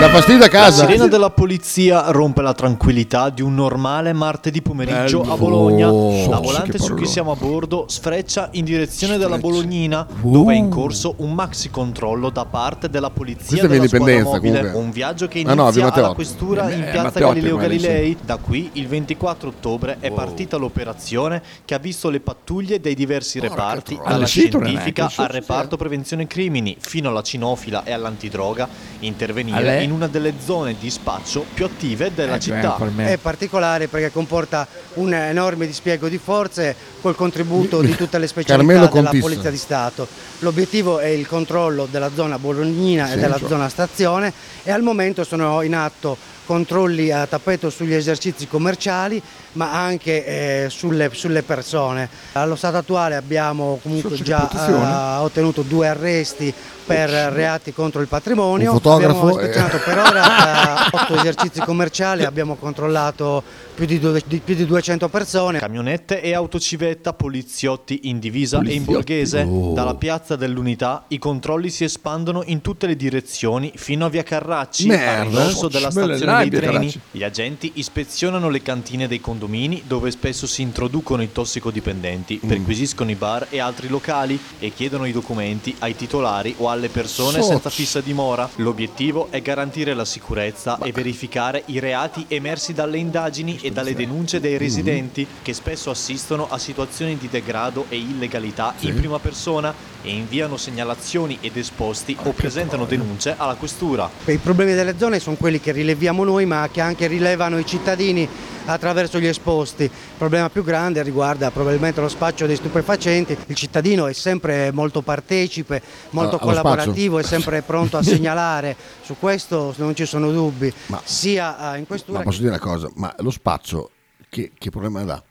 Da fastidio a casa. La sirena della polizia rompe la tranquillità di un normale martedì pomeriggio Bello. a Bologna. Oh, la volante su cui siamo a bordo sfreccia in direzione della Bolognina, dove è in corso un maxi controllo da parte della polizia Questa è della squadra mobile. comunque. Un viaggio che Ah, no, inizia alla Matteotti. questura Eh, in piazza Matteotti, Galileo. Galilei. Da qui, il 24 ottobre, è partita l'operazione che ha visto le pattuglie dei diversi reparti, troia. dalla scientifica al reparto prevenzione crimini, fino alla cinofila e all'antidroga, intervenire Ale? In una delle zone di spaccio più attive della Eh, città. È particolare perché comporta un enorme dispiego di forze col contributo di tutte le specialità della Contissa. Polizia di Stato. L'obiettivo è il controllo della zona bolognina e Sì, della cioè. zona stazione e al momento sono in atto controlli a tappeto sugli esercizi commerciali ma anche eh, sulle, sulle persone. Allo stato attuale abbiamo comunque già eh, ottenuto due arresti per reati contro il patrimonio. Un fotografo, abbiamo ispezionato eh. per ora eh, otto esercizi commerciali, abbiamo controllato più di, due- di- più di 200 persone. Camionette e autocivetta, poliziotti in divisa e in Poliziotti. borghese. Oh. Dalla piazza dell'Unità i controlli si espandono in tutte le direzioni fino a via Carracci, Merda. a ridosso della stazione dei treni. Carracci. Gli agenti ispezionano le cantine dei condomini dove spesso si introducono i tossicodipendenti, Mm. perquisiscono i bar e altri locali e chiedono i documenti ai titolari o alle persone Soz. senza fissa dimora. L'obiettivo è garantire la sicurezza e verificare i reati emersi dalle indagini e dalle denunce dei residenti che spesso assistono a situazioni di degrado e illegalità in prima persona e inviano segnalazioni ed esposti o presentano denunce alla questura. I problemi delle zone sono quelli che rileviamo noi ma che anche rilevano i cittadini attraverso gli esposti. Il problema più grande riguarda probabilmente lo spaccio dei stupefacenti. Il cittadino è sempre molto partecipe, molto Ah, collaborativo, è sempre pronto a segnalare. Su questo non ci sono dubbi, sia eh, in questura Ma che posso dire una cosa, ma lo spaccio che, che problema dà?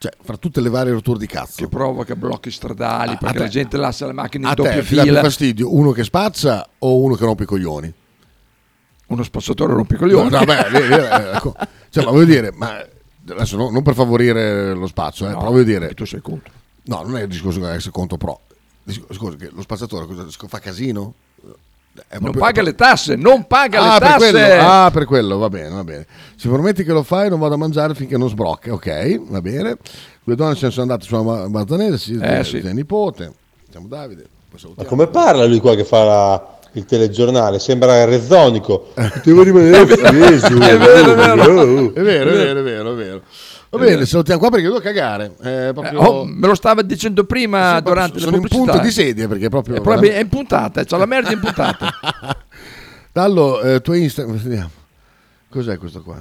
Cioè, fra tutte le varie rotture di cazzo. Che provoca blocchi stradali A- a perché te- la gente lascia le macchine in A doppia te ti dà più fila. fastidio uno che spaccia o uno che rompe i coglioni? Uno spazzatore rompe i coglioni. No, vabbè, lì- lì, eh, ecco. Cioè, ma voglio dire, ma adesso no- non per favorire lo spazio, eh, No, però voglio dire... tu sei contro. No, non è il discorso che essere contro discorso- Scusa, che lo spazzatore cosa, fa casino? È Non proprio- paga le tasse, non paga ah, le per tasse. quello, ah, per quello, va bene, va bene. Se prometti che lo fai, non vado a mangiare finché non sbrocca, ok, va bene. Due donne se ne sono andate sulla ma- Marzanese, si, Eh, sì. sì. nipote. Siamo Davide. Ma come parla lui qua che fa la- il telegiornale? Sembra rezzonico. Devo rimanere È vero, Gesù. è vero, è vero, è vero, è vero, è vero. Va È bene, salutiamo qua perché devo cagare. Proprio... Eh, oh, me lo stava dicendo prima Sì, durante sono la in punto di sedia perché proprio... È, proprio, è in puntata, c'ha la merda in puntata. Dallo, eh, tuo Instagram, vediamo. Cos'è questo qua?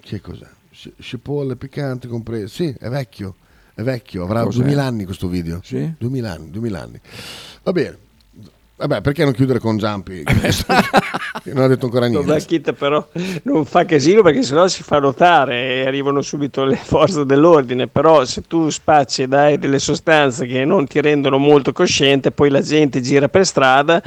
Che cos'è? Cipolle piccanti comprese. Sì, è vecchio. È vecchio, avrà Cos'è? 2000 anni questo video. Sì? 2000 anni, 2000 anni. Va bene. Vabbè, perché non chiudere con Zampi? Che non ha detto ancora La niente. vecchietta però non fa casino perché sennò si fa notare e arrivano subito le forze dell'ordine, però se tu spacci e dai delle sostanze che non ti rendono molto cosciente, poi la gente gira per strada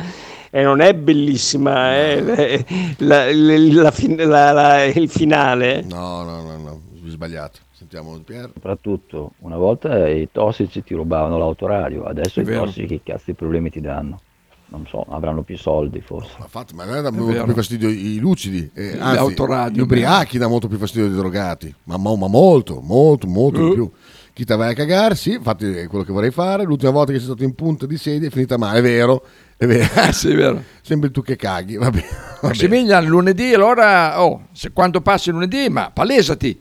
e non è bellissima eh, la- la- la la- la- il finale. No, no, no, no, sbagliato. Sentiamo Pier. Soprattutto, una volta i tossici ti rubavano l'autoradio, adesso È i vero. tossici che cazzo di problemi ti danno? Non so, avranno più soldi forse. Infatti, ma a me dà molto più fastidio i lucidi, eh, anzi, autoradio, gli ubriachi dà molto più fastidio dei drogati, ma, mo- ma molto, molto, molto di Eh. più. Chi te vai a cagare, sì, infatti è quello che vorrei fare. L'ultima volta che sei stato in punta di sedia è finita male, è vero, è vero. sì, è vero. Sempre tu che caghi, va bene. Massimiliano, lunedì, allora, oh, se quando passi lunedì, ma palesati,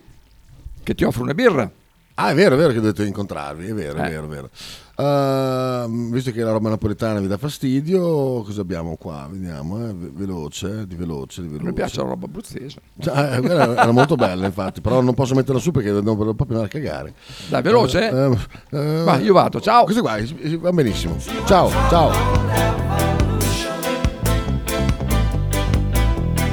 che ti offro una birra. Ah, è vero, è vero che dovete incontrarvi, è vero, è Eh. vero, è vero. Ehm, visto che la roba napoletana vi dà fastidio, cosa abbiamo qua? Vediamo, eh, ve- veloce, di veloce, di veloce. Mi piace la roba abruzzese. Cioè, eh, era molto bella, infatti, però non posso metterla su perché devo proprio andare a cagare. Dai, veloce, eh? Eh, eh, Va, io vado, ciao. Questo qua eh, va benissimo. Ciao, ciao.